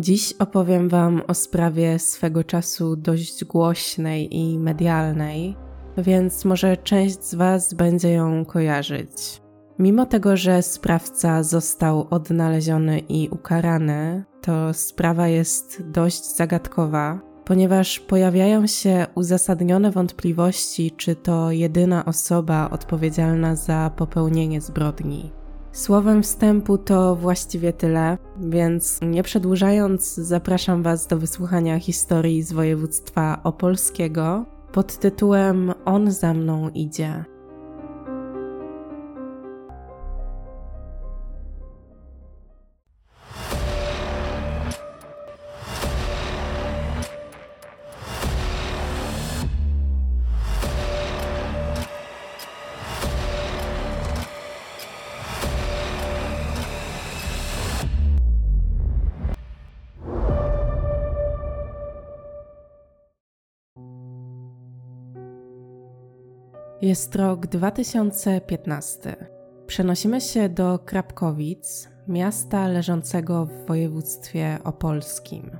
Dziś opowiem Wam o sprawie swego czasu dość głośnej i medialnej, więc może część z Was będzie ją kojarzyć. Mimo tego, że sprawca został odnaleziony i ukarany, to sprawa jest dość zagadkowa, ponieważ pojawiają się uzasadnione wątpliwości, czy to jedyna osoba odpowiedzialna za popełnienie zbrodni. Słowem wstępu to właściwie tyle, więc nie przedłużając, zapraszam Was do wysłuchania historii z województwa opolskiego pod tytułem On za mną idzie. Jest rok 2015. Przenosimy się do Krapkowic, miasta leżącego w województwie opolskim.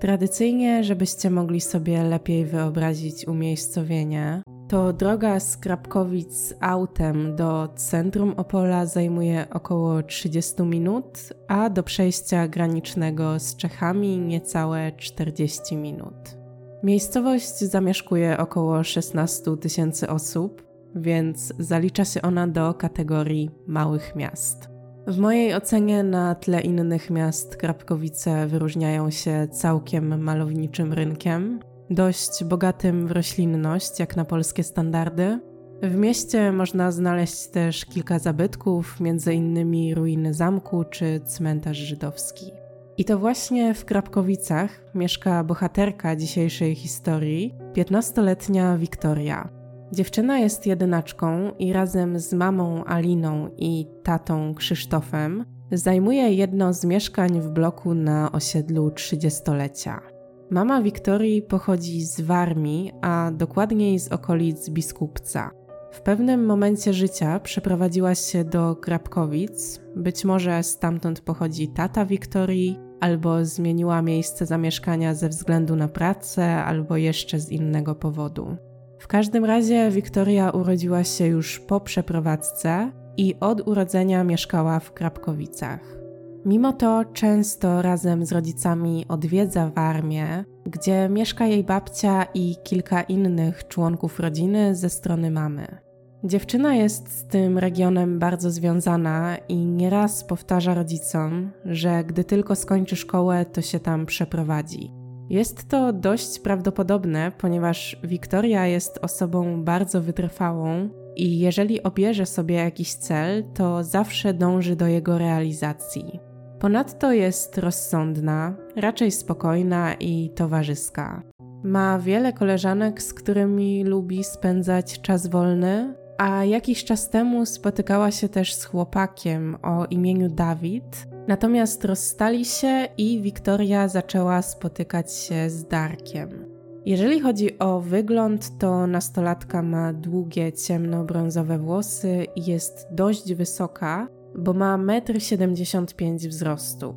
Tradycyjnie, żebyście mogli sobie lepiej wyobrazić umiejscowienie, to droga z Krapkowic autem do centrum Opola zajmuje około 30 minut, a do przejścia granicznego z Czechami niecałe 40 minut. Miejscowość zamieszkuje około 16 tysięcy osób, więc zalicza się ona do kategorii małych miast. W mojej ocenie na tle innych miast Krapkowice wyróżniają się całkiem malowniczym rynkiem, dość bogatym w roślinność jak na polskie standardy. W mieście można znaleźć też kilka zabytków, m.in. ruiny zamku czy cmentarz żydowski. I to właśnie w Krapkowicach mieszka bohaterka dzisiejszej historii, 15-letnia Wiktoria. Dziewczyna jest jedynaczką i razem z mamą Aliną i tatą Krzysztofem zajmuje jedno z mieszkań w bloku na osiedlu trzydziestolecia. Mama Wiktorii pochodzi z Warmii, a dokładniej z okolic Biskupca. W pewnym momencie życia przeprowadziła się do Krapkowic, być może stamtąd pochodzi tata Wiktorii, albo zmieniła miejsce zamieszkania ze względu na pracę, albo jeszcze z innego powodu. W każdym razie Wiktoria urodziła się już po przeprowadzce i od urodzenia mieszkała w Krapkowicach. Mimo to często razem z rodzicami odwiedza Warmię, gdzie mieszka jej babcia i kilka innych członków rodziny ze strony mamy. Dziewczyna jest z tym regionem bardzo związana i nieraz powtarza rodzicom, że gdy tylko skończy szkołę, to się tam przeprowadzi. Jest to dość prawdopodobne, ponieważ Wiktoria jest osobą bardzo wytrwałą i jeżeli obierze sobie jakiś cel, to zawsze dąży do jego realizacji. Ponadto jest rozsądna, raczej spokojna i towarzyska. Ma wiele koleżanek, z którymi lubi spędzać czas wolny, a jakiś czas temu spotykała się też z chłopakiem o imieniu Dawid, Natomiast rozstali się i Wiktoria zaczęła spotykać się z Darkiem. Jeżeli chodzi o wygląd, to nastolatka ma długie, ciemnobrązowe włosy i jest dość wysoka, bo ma 1,75 m wzrostu.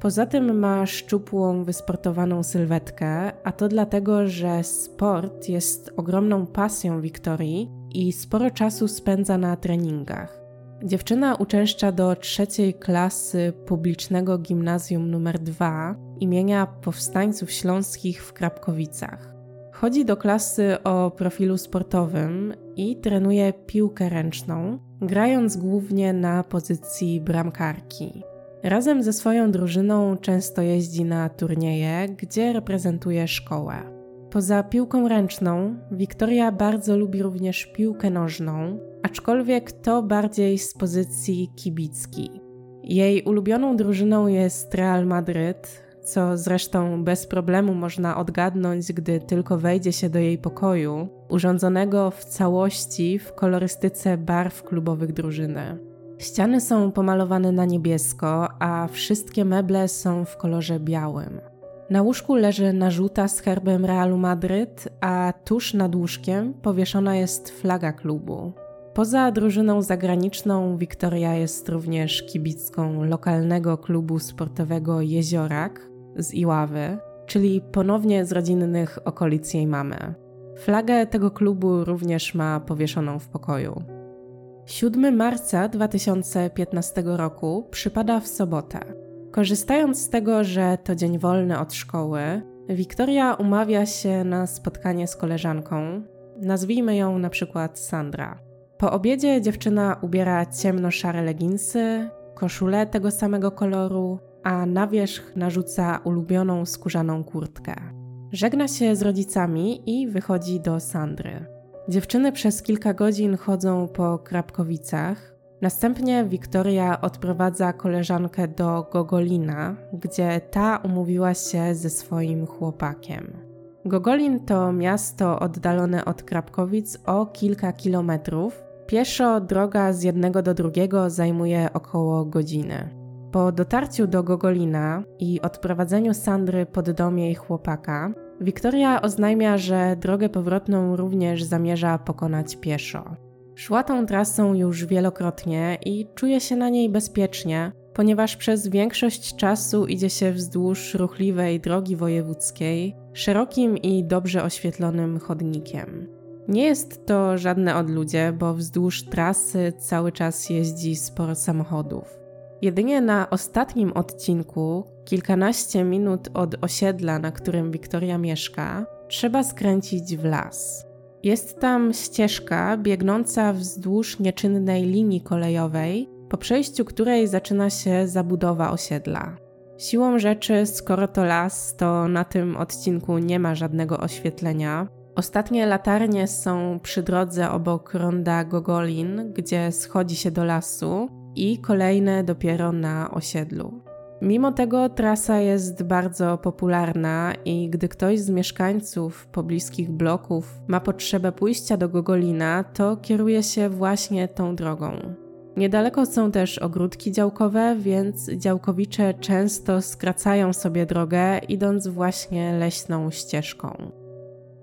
Poza tym ma szczupłą, wysportowaną sylwetkę, a to dlatego, że sport jest ogromną pasją Wiktorii i sporo czasu spędza na treningach. Dziewczyna uczęszcza do trzeciej klasy publicznego gimnazjum numer 2 imienia Powstańców Śląskich w Krapkowicach. Chodzi do klasy o profilu sportowym i trenuje piłkę ręczną, grając głównie na pozycji bramkarki. Razem ze swoją drużyną często jeździ na turnieje, gdzie reprezentuje szkołę. Poza piłką ręczną, Wiktoria bardzo lubi również piłkę nożną, aczkolwiek to bardziej z pozycji kibickiej. Jej ulubioną drużyną jest Real Madryd, co zresztą bez problemu można odgadnąć, gdy tylko wejdzie się do jej pokoju, urządzonego w całości w kolorystyce barw klubowych drużyny. Ściany są pomalowane na niebiesko, a wszystkie meble są w kolorze białym. Na łóżku leży narzuta z herbem Realu Madryt, a tuż nad łóżkiem powieszona jest flaga klubu. Poza drużyną zagraniczną, Wiktoria jest również kibicką lokalnego klubu sportowego Jeziorak, z Iławy, czyli ponownie z rodzinnych okolic jej mamy. Flagę tego klubu również ma powieszoną w pokoju. 7 marca 2015 roku przypada w sobotę. Korzystając z tego, że to dzień wolny od szkoły, Wiktoria umawia się na spotkanie z koleżanką. Nazwijmy ją na przykład Sandra. Po obiedzie dziewczyna ubiera ciemno-szare leginsy, koszulę tego samego koloru, a na wierzch narzuca ulubioną skórzaną kurtkę. Żegna się z rodzicami i wychodzi do Sandry. Dziewczyny przez kilka godzin chodzą po Krapkowicach. Następnie Wiktoria odprowadza koleżankę do Gogolina, gdzie ta umówiła się ze swoim chłopakiem. Gogolin to miasto oddalone od Krapkowic o kilka kilometrów. Pieszo droga z jednego do drugiego zajmuje około godziny. Po dotarciu do Gogolina i odprowadzeniu Sandry pod dom jej chłopaka, Wiktoria oznajmia, że drogę powrotną również zamierza pokonać pieszo. Szła tą trasą już wielokrotnie i czuje się na niej bezpiecznie, ponieważ przez większość czasu idzie się wzdłuż ruchliwej drogi wojewódzkiej, szerokim i dobrze oświetlonym chodnikiem. Nie jest to żadne odludzie, bo wzdłuż trasy cały czas jeździ sporo samochodów. Jedynie na ostatnim odcinku, kilkanaście minut od osiedla, na którym Wiktoria mieszka, trzeba skręcić w las. Jest tam ścieżka biegnąca wzdłuż nieczynnej linii kolejowej, po przejściu której zaczyna się zabudowa osiedla. Siłą rzeczy, skoro to las, to na tym odcinku nie ma żadnego oświetlenia. Ostatnie latarnie są przy drodze obok ronda Gogolin, gdzie schodzi się do lasu, i kolejne dopiero na osiedlu. Mimo tego trasa jest bardzo popularna i gdy ktoś z mieszkańców pobliskich bloków ma potrzebę pójścia do Gogolina, to kieruje się właśnie tą drogą. Niedaleko są też ogródki działkowe, więc działkowicze często skracają sobie drogę, idąc właśnie leśną ścieżką.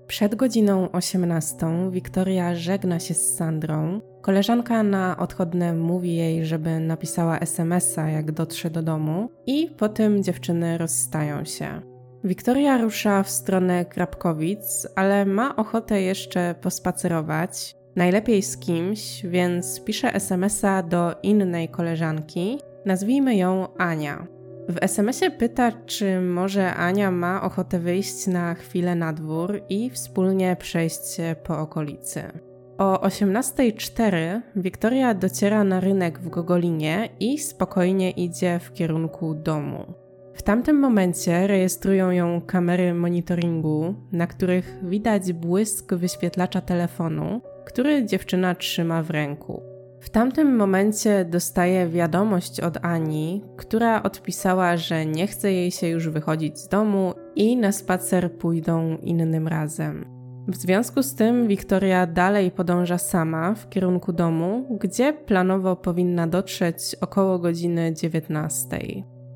Przed godziną 18 Wiktoria żegna się z Sandrą. Koleżanka na odchodne mówi jej, żeby napisała SMS-a, jak dotrze do domu, i potem dziewczyny rozstają się. Wiktoria rusza w stronę Krapkowic, ale ma ochotę jeszcze pospacerować, najlepiej z kimś, więc pisze SMS-a do innej koleżanki, nazwijmy ją Ania. W SMS-ie pyta, czy może Ania ma ochotę wyjść na chwilę na dwór i wspólnie przejść się po okolicy. O 18.04 Wiktoria dociera na rynek w Gogolinie i spokojnie idzie w kierunku domu. W tamtym momencie rejestrują ją kamery monitoringu, na których widać błysk wyświetlacza telefonu, który dziewczyna trzyma w ręku. W tamtym momencie dostaje wiadomość od Ani, która odpisała, że nie chce jej się już wychodzić z domu i na spacer pójdą innym razem. W związku z tym Wiktoria dalej podąża sama w kierunku domu, gdzie planowo powinna dotrzeć około godziny 19.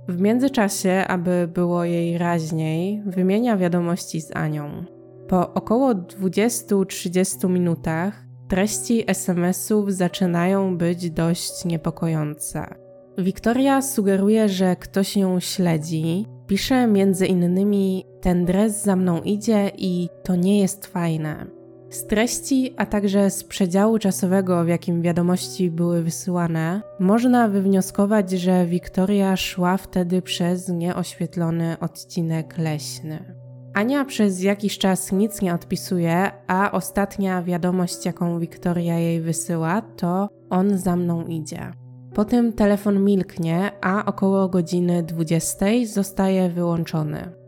W międzyczasie, aby było jej raźniej, wymienia wiadomości z Anią. Po około 20-30 minutach treści SMS-ów zaczynają być dość niepokojące. Wiktoria sugeruje, że ktoś ją śledzi. Pisze między innymi: Ten dres za mną idzie i to nie jest fajne. Z treści, a także z przedziału czasowego, w jakim wiadomości były wysyłane, można wywnioskować, że Wiktoria szła wtedy przez nieoświetlony odcinek leśny. Ania przez jakiś czas nic nie odpisuje, a ostatnia wiadomość, jaką Wiktoria jej wysyła, to on za mną idzie. Potem telefon milknie, a około godziny 20 zostaje wyłączony.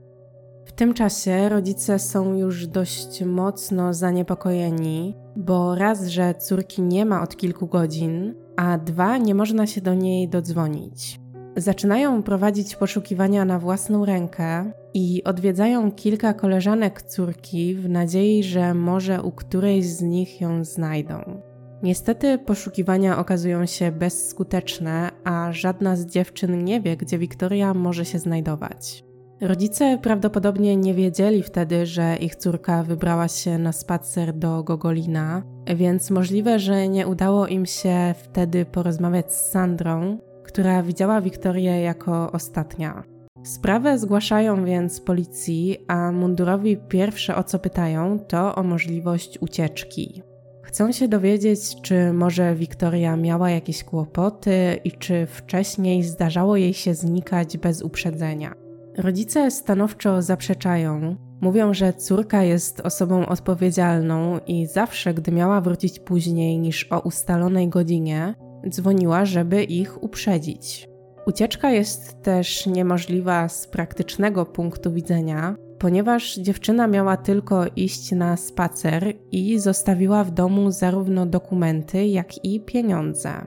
Tym czasie rodzice są już dość mocno zaniepokojeni, bo raz, że córki nie ma od kilku godzin, a dwa, nie można się do niej dodzwonić. Zaczynają prowadzić poszukiwania na własną rękę i odwiedzają kilka koleżanek córki w nadziei, że może u którejś z nich ją znajdą. Niestety poszukiwania okazują się bezskuteczne, a żadna z dziewczyn nie wie, gdzie Wiktoria może się znajdować. Rodzice prawdopodobnie nie wiedzieli wtedy, że ich córka wybrała się na spacer do Gogolina, więc możliwe, że nie udało im się wtedy porozmawiać z Sandrą, która widziała Wiktorię jako ostatnia. Sprawę zgłaszają więc policji, a mundurowi pierwsze o co pytają to o możliwość ucieczki. Chcą się dowiedzieć, czy może Wiktoria miała jakieś kłopoty i czy wcześniej zdarzało jej się znikać bez uprzedzenia. Rodzice stanowczo zaprzeczają, mówią, że córka jest osobą odpowiedzialną i zawsze, gdy miała wrócić później niż o ustalonej godzinie, dzwoniła, żeby ich uprzedzić. Ucieczka jest też niemożliwa z praktycznego punktu widzenia, ponieważ dziewczyna miała tylko iść na spacer i zostawiła w domu zarówno dokumenty, jak i pieniądze.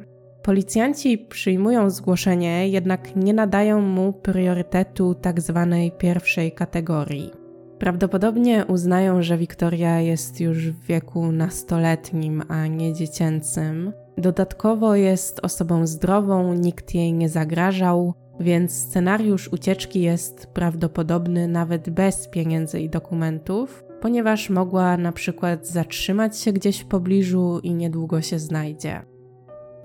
Policjanci przyjmują zgłoszenie, jednak nie nadają mu priorytetu tzw. Tak pierwszej kategorii. Prawdopodobnie uznają, że Wiktoria jest już w wieku nastoletnim, a nie dziecięcym. Dodatkowo jest osobą zdrową, nikt jej nie zagrażał, więc scenariusz ucieczki jest prawdopodobny nawet bez pieniędzy i dokumentów, ponieważ mogła na przykład zatrzymać się gdzieś w pobliżu i niedługo się znajdzie.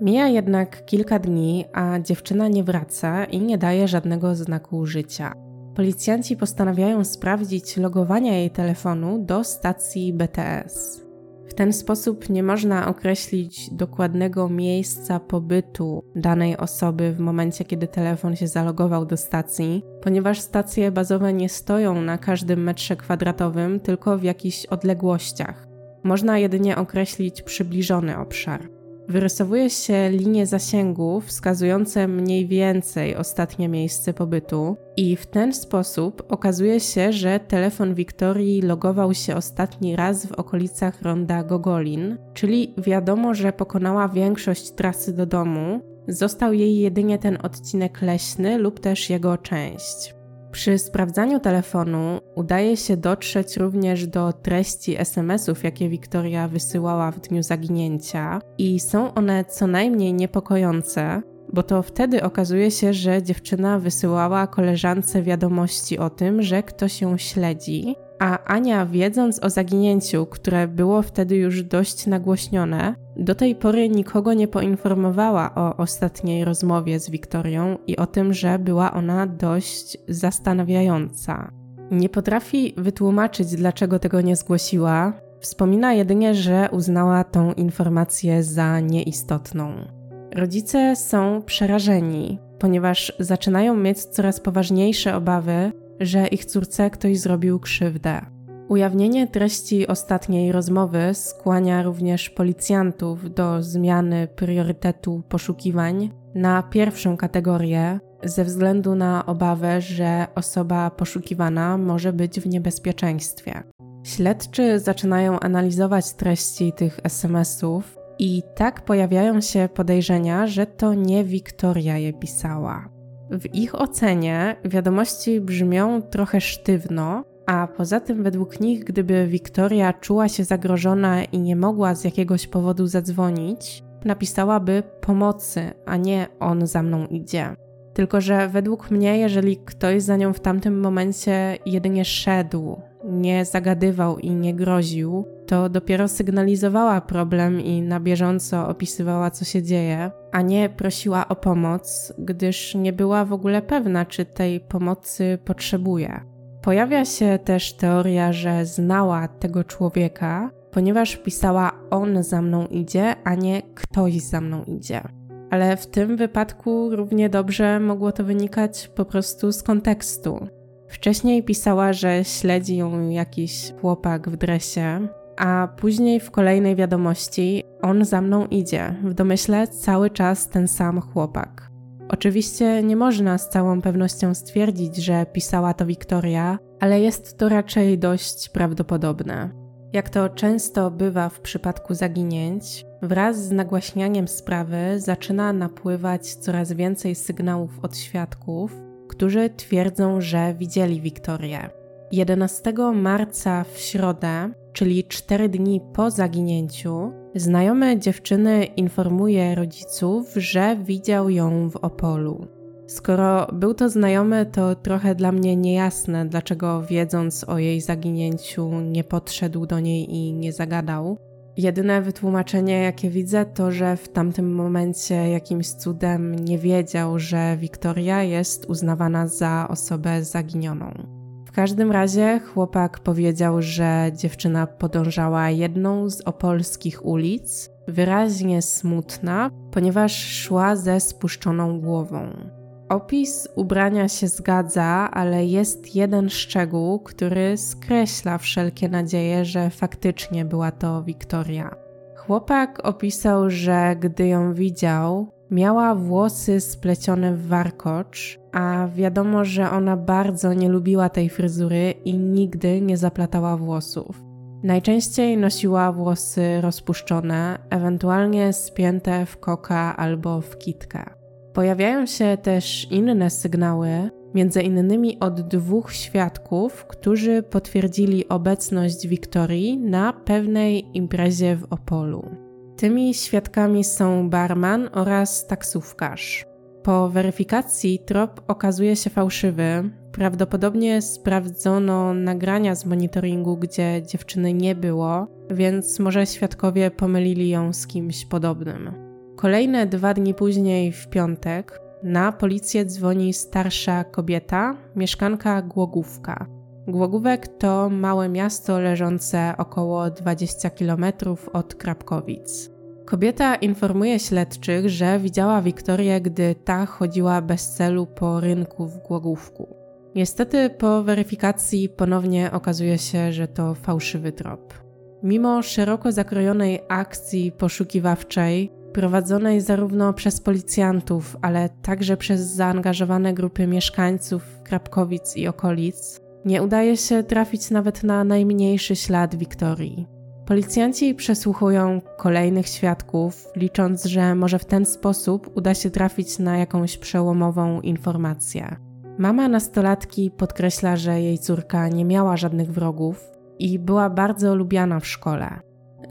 Mija jednak kilka dni, a dziewczyna nie wraca i nie daje żadnego znaku życia. Policjanci postanawiają sprawdzić logowania jej telefonu do stacji BTS. W ten sposób nie można określić dokładnego miejsca pobytu danej osoby w momencie, kiedy telefon się zalogował do stacji, ponieważ stacje bazowe nie stoją na każdym metrze kwadratowym, tylko w jakichś odległościach. Można jedynie określić przybliżony obszar. Wyrysowuje się linie zasięgu wskazujące mniej więcej ostatnie miejsce pobytu, i w ten sposób okazuje się, że telefon Wiktorii logował się ostatni raz w okolicach ronda Gogolin, czyli wiadomo, że pokonała większość trasy do domu, został jej jedynie ten odcinek leśny lub też jego część. Przy sprawdzaniu telefonu udaje się dotrzeć również do treści SMS-ów, jakie Wiktoria wysyłała w dniu zaginięcia, i są one co najmniej niepokojące, bo to wtedy okazuje się, że dziewczyna wysyłała koleżance wiadomości o tym, że ktoś ją śledzi, a Ania, wiedząc o zaginięciu, które było wtedy już dość nagłośnione, do tej pory nikogo nie poinformowała o ostatniej rozmowie z Wiktorią i o tym, że była ona dość zastanawiająca. Nie potrafi wytłumaczyć, dlaczego tego nie zgłosiła. Wspomina jedynie, że uznała tą informację za nieistotną. Rodzice są przerażeni, ponieważ zaczynają mieć coraz poważniejsze obawy, że ich córce ktoś zrobił krzywdę. Ujawnienie treści ostatniej rozmowy skłania również policjantów do zmiany priorytetu poszukiwań na pierwszą kategorię ze względu na obawę, że osoba poszukiwana może być w niebezpieczeństwie. Śledczy zaczynają analizować treści tych SMS-ów i tak pojawiają się podejrzenia, że to nie Wiktoria je pisała. W ich ocenie wiadomości brzmią trochę sztywno, a poza tym według nich, gdyby Wiktoria czuła się zagrożona i nie mogła z jakiegoś powodu zadzwonić, napisałaby pomocy, a nie on za mną idzie. Tylko, że według mnie, jeżeli ktoś za nią w tamtym momencie jedynie szedł, nie zagadywał i nie groził, to dopiero sygnalizowała problem i na bieżąco opisywała, co się dzieje, a nie prosiła o pomoc, gdyż nie była w ogóle pewna, czy tej pomocy potrzebuje. Pojawia się też teoria, że znała tego człowieka, ponieważ pisała on za mną idzie, a nie ktoś za mną idzie. Ale w tym wypadku równie dobrze mogło to wynikać po prostu z kontekstu. Wcześniej pisała, że śledzi ją jakiś chłopak w dresie, a później w kolejnej wiadomości on za mną idzie. W domyśle cały czas ten sam chłopak. Oczywiście nie można z całą pewnością stwierdzić, że pisała to Wiktoria, ale jest to raczej dość prawdopodobne. Jak to często bywa w przypadku zaginięć, wraz z nagłaśnianiem sprawy zaczyna napływać coraz więcej sygnałów od świadków, którzy twierdzą, że widzieli Wiktorię. 11 marca w środę, czyli 4 dni po zaginięciu, znajomy dziewczyny informuje rodziców, że widział ją w Opolu. Skoro był to znajomy, to trochę dla mnie niejasne, dlaczego wiedząc o jej zaginięciu nie podszedł do niej i nie zagadał. Jedyne wytłumaczenie, jakie widzę, to że w tamtym momencie jakimś cudem nie wiedział, że Wiktoria jest uznawana za osobę zaginioną. Każdym razie chłopak powiedział, że dziewczyna podążała jedną z opolskich ulic, wyraźnie smutna, ponieważ szła ze spuszczoną głową. Opis ubrania się zgadza, ale jest jeden szczegół, który skreśla wszelkie nadzieje, że faktycznie była to Wiktoria. Chłopak opisał, że gdy ją widział, miała włosy splecione w warkocz, a wiadomo, że ona bardzo nie lubiła tej fryzury i nigdy nie zaplatała włosów. Najczęściej nosiła włosy rozpuszczone, ewentualnie spięte w koka albo w kitkę. Pojawiają się też inne sygnały, między innymi od dwóch świadków, którzy potwierdzili obecność Wiktorii na pewnej imprezie w Opolu. Tymi świadkami są barman oraz taksówkarz. Po weryfikacji trop okazuje się fałszywy. Prawdopodobnie sprawdzono nagrania z monitoringu, gdzie dziewczyny nie było, więc może świadkowie pomylili ją z kimś podobnym. Kolejne dwa dni później, w piątek, na policję dzwoni starsza kobieta, mieszkanka Głogówka. Głogówek to małe miasto leżące około 20 km od Krapkowic. Kobieta informuje śledczych, że widziała Wiktorię, gdy ta chodziła bez celu po rynku w Głogówku. Niestety po weryfikacji ponownie okazuje się, że to fałszywy trop. Mimo szeroko zakrojonej akcji poszukiwawczej, prowadzonej zarówno przez policjantów, ale także przez zaangażowane grupy mieszkańców Krapkowic i okolic, nie udaje się trafić nawet na najmniejszy ślad Wiktorii. Policjanci przesłuchują kolejnych świadków, licząc, że może w ten sposób uda się trafić na jakąś przełomową informację. Mama nastolatki podkreśla, że jej córka nie miała żadnych wrogów i była bardzo lubiana w szkole.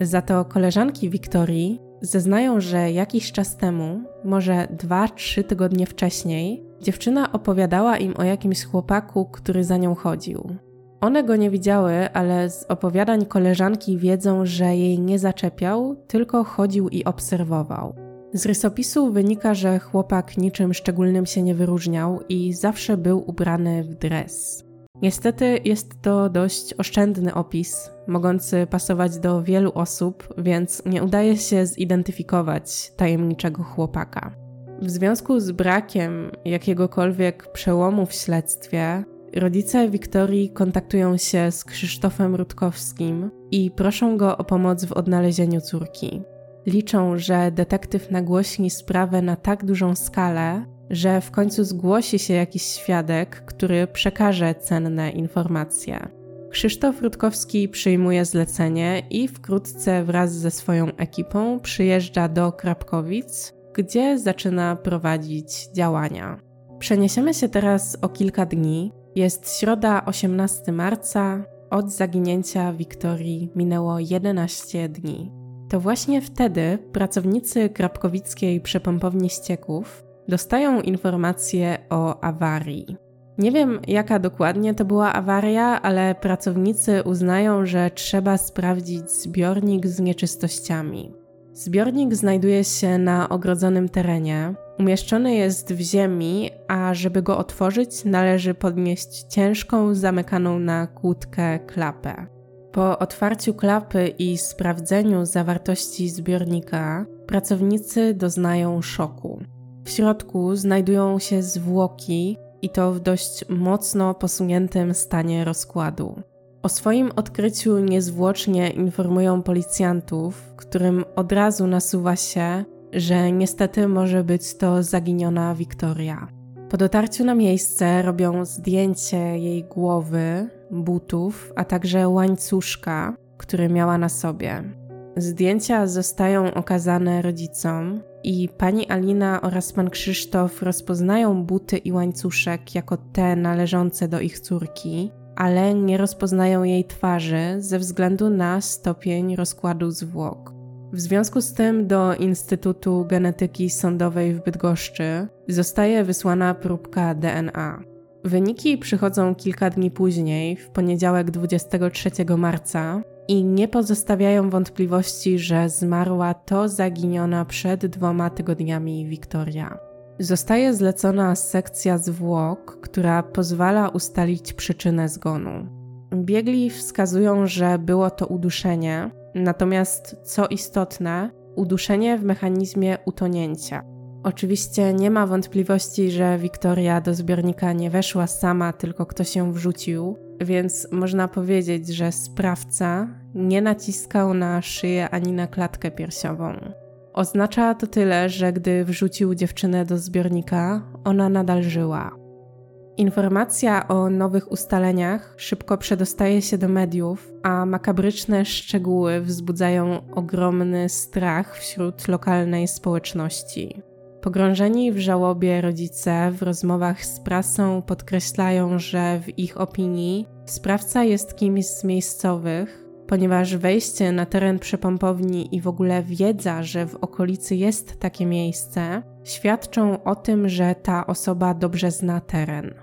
Za to koleżanki Wiktorii zeznają, że jakiś czas temu, może 2-3 tygodnie wcześniej, dziewczyna opowiadała im o jakimś chłopaku, który za nią chodził. One go nie widziały, ale z opowiadań koleżanki wiedzą, że jej nie zaczepiał, tylko chodził i obserwował. Z rysopisu wynika, że chłopak niczym szczególnym się nie wyróżniał i zawsze był ubrany w dres. Niestety jest to dość oszczędny opis, mogący pasować do wielu osób, więc nie udaje się zidentyfikować tajemniczego chłopaka. W związku z brakiem jakiegokolwiek przełomu w śledztwie, rodzice Wiktorii kontaktują się z Krzysztofem Rutkowskim i proszą go o pomoc w odnalezieniu córki. Liczą, że detektyw nagłośni sprawę na tak dużą skalę, że w końcu zgłosi się jakiś świadek, który przekaże cenne informacje. Krzysztof Rutkowski przyjmuje zlecenie i wkrótce wraz ze swoją ekipą przyjeżdża do Krapkowic, gdzie zaczyna prowadzić działania. Przeniesiemy się teraz o kilka dni. Jest środa 18 marca, od zaginięcia Wiktorii minęło 11 dni. To właśnie wtedy pracownicy krapkowickiej przepompowni ścieków dostają informacje o awarii. Nie wiem, jaka dokładnie to była awaria, ale pracownicy uznają, że trzeba sprawdzić zbiornik z nieczystościami. Zbiornik znajduje się na ogrodzonym terenie, umieszczony jest w ziemi, a żeby go otworzyć, należy podnieść ciężką, zamykaną na kłódkę klapę. Po otwarciu klapy i sprawdzeniu zawartości zbiornika, pracownicy doznają szoku. W środku znajdują się zwłoki i to w dość mocno posuniętym stanie rozkładu. O swoim odkryciu niezwłocznie informują policjantów, którym od razu nasuwa się, że niestety może być to zaginiona Wiktoria. Po dotarciu na miejsce robią zdjęcie jej głowy, butów, a także łańcuszka, który miała na sobie. Zdjęcia zostają okazane rodzicom, i pani Alina oraz pan Krzysztof rozpoznają buty i łańcuszek jako te należące do ich córki, ale nie rozpoznają jej twarzy ze względu na stopień rozkładu zwłok. W związku z tym do Instytutu Genetyki Sądowej w Bydgoszczy zostaje wysłana próbka DNA. Wyniki przychodzą kilka dni później, w poniedziałek 23 marca, i nie pozostawiają wątpliwości, że zmarła to zaginiona przed dwoma tygodniami Wiktoria. Zostaje zlecona sekcja zwłok, która pozwala ustalić przyczynę zgonu. Biegli wskazują, że było to uduszenie, natomiast co istotne, uduszenie w mechanizmie utonięcia. Oczywiście nie ma wątpliwości, że Wiktoria do zbiornika nie weszła sama, tylko ktoś ją wrzucił, więc można powiedzieć, że sprawca nie naciskał na szyję ani na klatkę piersiową. Oznacza to tyle, że gdy wrzucił dziewczynę do zbiornika, ona nadal żyła. Informacja o nowych ustaleniach szybko przedostaje się do mediów, a makabryczne szczegóły wzbudzają ogromny strach wśród lokalnej społeczności. Pogrążeni w żałobie rodzice w rozmowach z prasą podkreślają, że w ich opinii sprawca jest kimś z miejscowych, ponieważ wejście na teren przepompowni i w ogóle wiedza, że w okolicy jest takie miejsce, świadczą o tym, że ta osoba dobrze zna teren.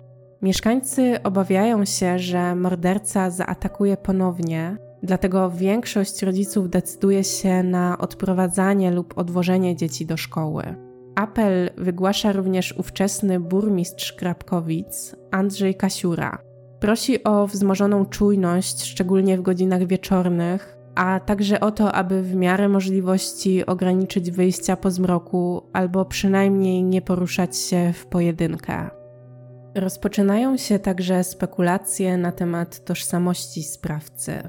Mieszkańcy obawiają się, że morderca zaatakuje ponownie, dlatego większość rodziców decyduje się na odprowadzanie lub odwożenie dzieci do szkoły. Apel wygłasza również ówczesny burmistrz Krapkowic Andrzej Kasiura. Prosi o wzmożoną czujność, szczególnie w godzinach wieczornych, a także o to, aby w miarę możliwości ograniczyć wyjścia po zmroku albo przynajmniej nie poruszać się w pojedynkę. Rozpoczynają się także spekulacje na temat tożsamości sprawcy.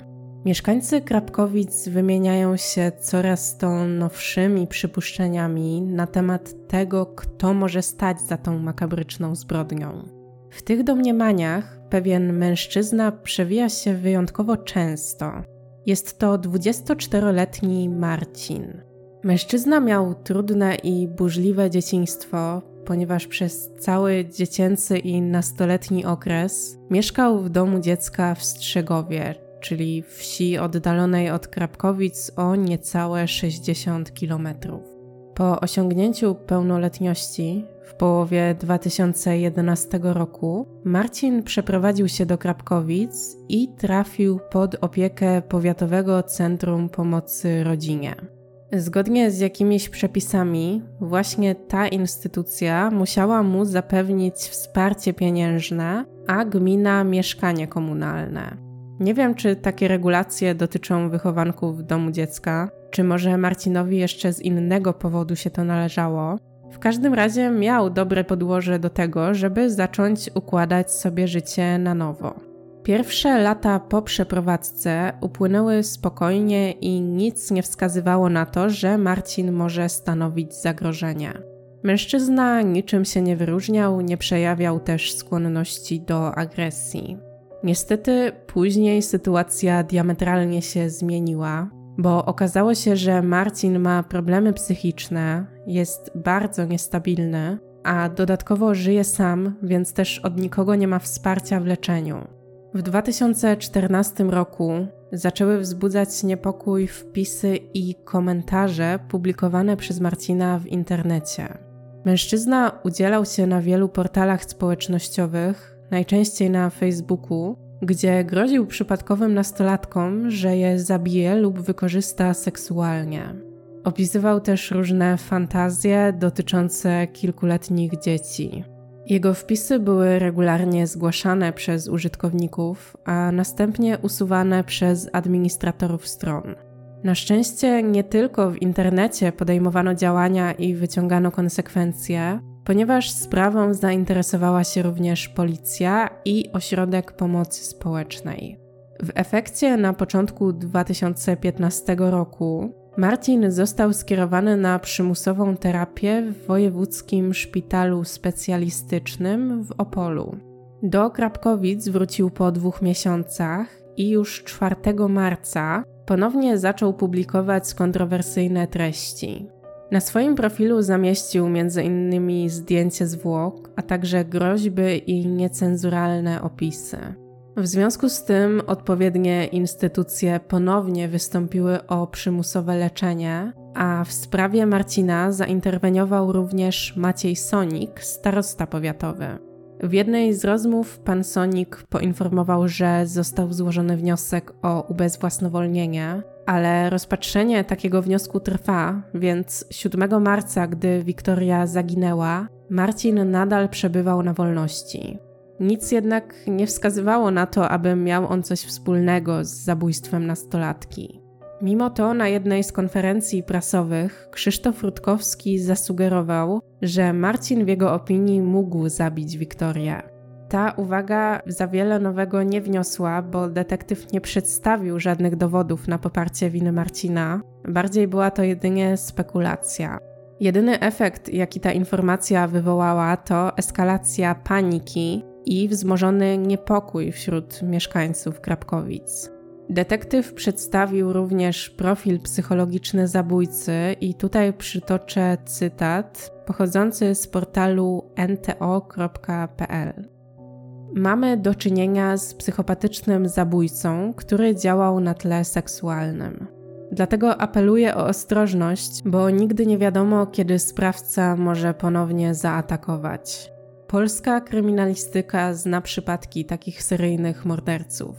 Mieszkańcy Krapkowic wymieniają się coraz to nowszymi przypuszczeniami na temat tego, kto może stać za tą makabryczną zbrodnią. W tych domniemaniach pewien mężczyzna przewija się wyjątkowo często. Jest to 24-letni Marcin. Mężczyzna miał trudne i burzliwe dzieciństwo, ponieważ przez cały dziecięcy i nastoletni okres mieszkał w domu dziecka w Strzegowie, czyli wsi oddalonej od Krapkowic o niecałe 60 km. Po osiągnięciu pełnoletności połowie 2011 roku Marcin przeprowadził się do Krapkowic i trafił pod opiekę Powiatowego Centrum Pomocy Rodzinie. Zgodnie z jakimiś przepisami, właśnie ta instytucja musiała mu zapewnić wsparcie pieniężne, a gmina mieszkanie komunalne. Nie wiem, czy takie regulacje dotyczą wychowanków domu dziecka, czy może Marcinowi jeszcze z innego powodu się to należało. W każdym razie miał dobre podłoże do tego, żeby zacząć układać sobie życie na nowo. Pierwsze lata po przeprowadzce upłynęły spokojnie i nic nie wskazywało na to, że Marcin może stanowić zagrożenie. Mężczyzna niczym się nie wyróżniał, nie przejawiał też skłonności do agresji. Niestety później sytuacja diametralnie się zmieniła, bo okazało się, że Marcin ma problemy psychiczne, jest bardzo niestabilny, a dodatkowo żyje sam, więc też od nikogo nie ma wsparcia w leczeniu. W 2014 roku zaczęły wzbudzać niepokój wpisy i komentarze publikowane przez Marcina w internecie. Mężczyzna udzielał się na wielu portalach społecznościowych, najczęściej na Facebooku, gdzie groził przypadkowym nastolatkom, że je zabije lub wykorzysta seksualnie. Opisywał też różne fantazje dotyczące kilkuletnich dzieci. Jego wpisy były regularnie zgłaszane przez użytkowników, a następnie usuwane przez administratorów stron. Na szczęście nie tylko w internecie podejmowano działania i wyciągano konsekwencje, ponieważ sprawą zainteresowała się również policja i ośrodek pomocy społecznej. W efekcie na początku 2015 roku Marcin został skierowany na przymusową terapię w Wojewódzkim Szpitalu Specjalistycznym w Opolu. Do Krapkowic wrócił po dwóch miesiącach i już 4 marca ponownie zaczął publikować kontrowersyjne treści. Na swoim profilu zamieścił m.in. zdjęcie zwłok, a także groźby i niecenzuralne opisy. W związku z tym odpowiednie instytucje ponownie wystąpiły o przymusowe leczenie, a w sprawie Marcina zainterweniował również Maciej Sonik, starosta powiatowy. W jednej z rozmów pan Sonik poinformował, że został złożony wniosek o ubezwłasnowolnienie, ale rozpatrzenie takiego wniosku trwa, więc 7 marca, gdy Wiktoria zaginęła, Marcin nadal przebywał na wolności. Nic jednak nie wskazywało na to, aby miał on coś wspólnego z zabójstwem nastolatki. Mimo to na jednej z konferencji prasowych Krzysztof Rutkowski zasugerował, że Marcin w jego opinii mógł zabić Wiktorię. Ta uwaga za wiele nowego nie wniosła, bo detektyw nie przedstawił żadnych dowodów na poparcie winy Marcina. Bardziej była to jedynie spekulacja. Jedyny efekt, jaki ta informacja wywołała, to eskalacja paniki i wzmożony niepokój wśród mieszkańców Krapkowic. Detektyw przedstawił również profil psychologiczny zabójcy, i tutaj przytoczę cytat pochodzący z portalu nto.pl. Mamy do czynienia z psychopatycznym zabójcą, który działał na tle seksualnym. Dlatego apeluję o ostrożność, bo nigdy nie wiadomo, kiedy sprawca może ponownie zaatakować. Polska kryminalistyka zna przypadki takich seryjnych morderców.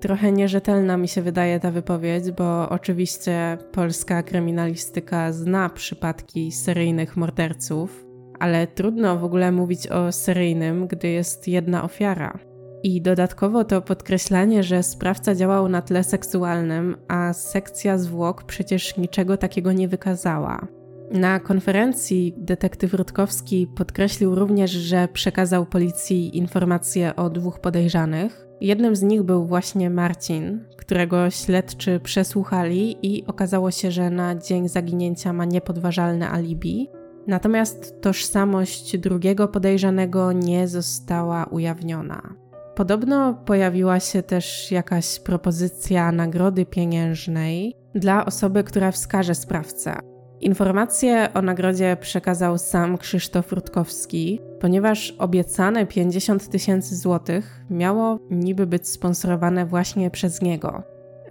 Trochę nierzetelna mi się wydaje ta wypowiedź, bo oczywiście polska kryminalistyka zna przypadki seryjnych morderców, ale trudno w ogóle mówić o seryjnym, gdy jest jedna ofiara. I dodatkowo to podkreślanie, że sprawca działał na tle seksualnym, a sekcja zwłok przecież niczego takiego nie wykazała. Na konferencji detektyw Rutkowski podkreślił również, że przekazał policji informacje o dwóch podejrzanych. Jednym z nich był właśnie Marcin, którego śledczy przesłuchali i okazało się, że na dzień zaginięcia ma niepodważalne alibi. Natomiast tożsamość drugiego podejrzanego nie została ujawniona. Podobno pojawiła się też jakaś propozycja nagrody pieniężnej dla osoby, która wskaże sprawcę. Informacje o nagrodzie przekazał sam Krzysztof Rutkowski, ponieważ obiecane 50 tysięcy złotych miało niby być sponsorowane właśnie przez niego.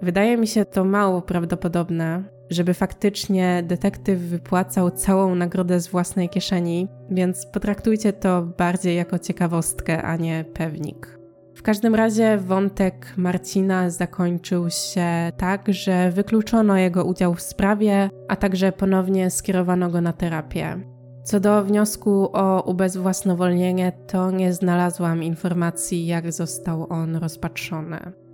Wydaje mi się to mało prawdopodobne, żeby faktycznie detektyw wypłacał całą nagrodę z własnej kieszeni, więc potraktujcie to bardziej jako ciekawostkę, a nie pewnik. W każdym razie wątek Marcina zakończył się tak, że wykluczono jego udział w sprawie, a także ponownie skierowano go na terapię. Co do wniosku o ubezwłasnowolnienie, to nie znalazłam informacji, jak został on rozpatrzony.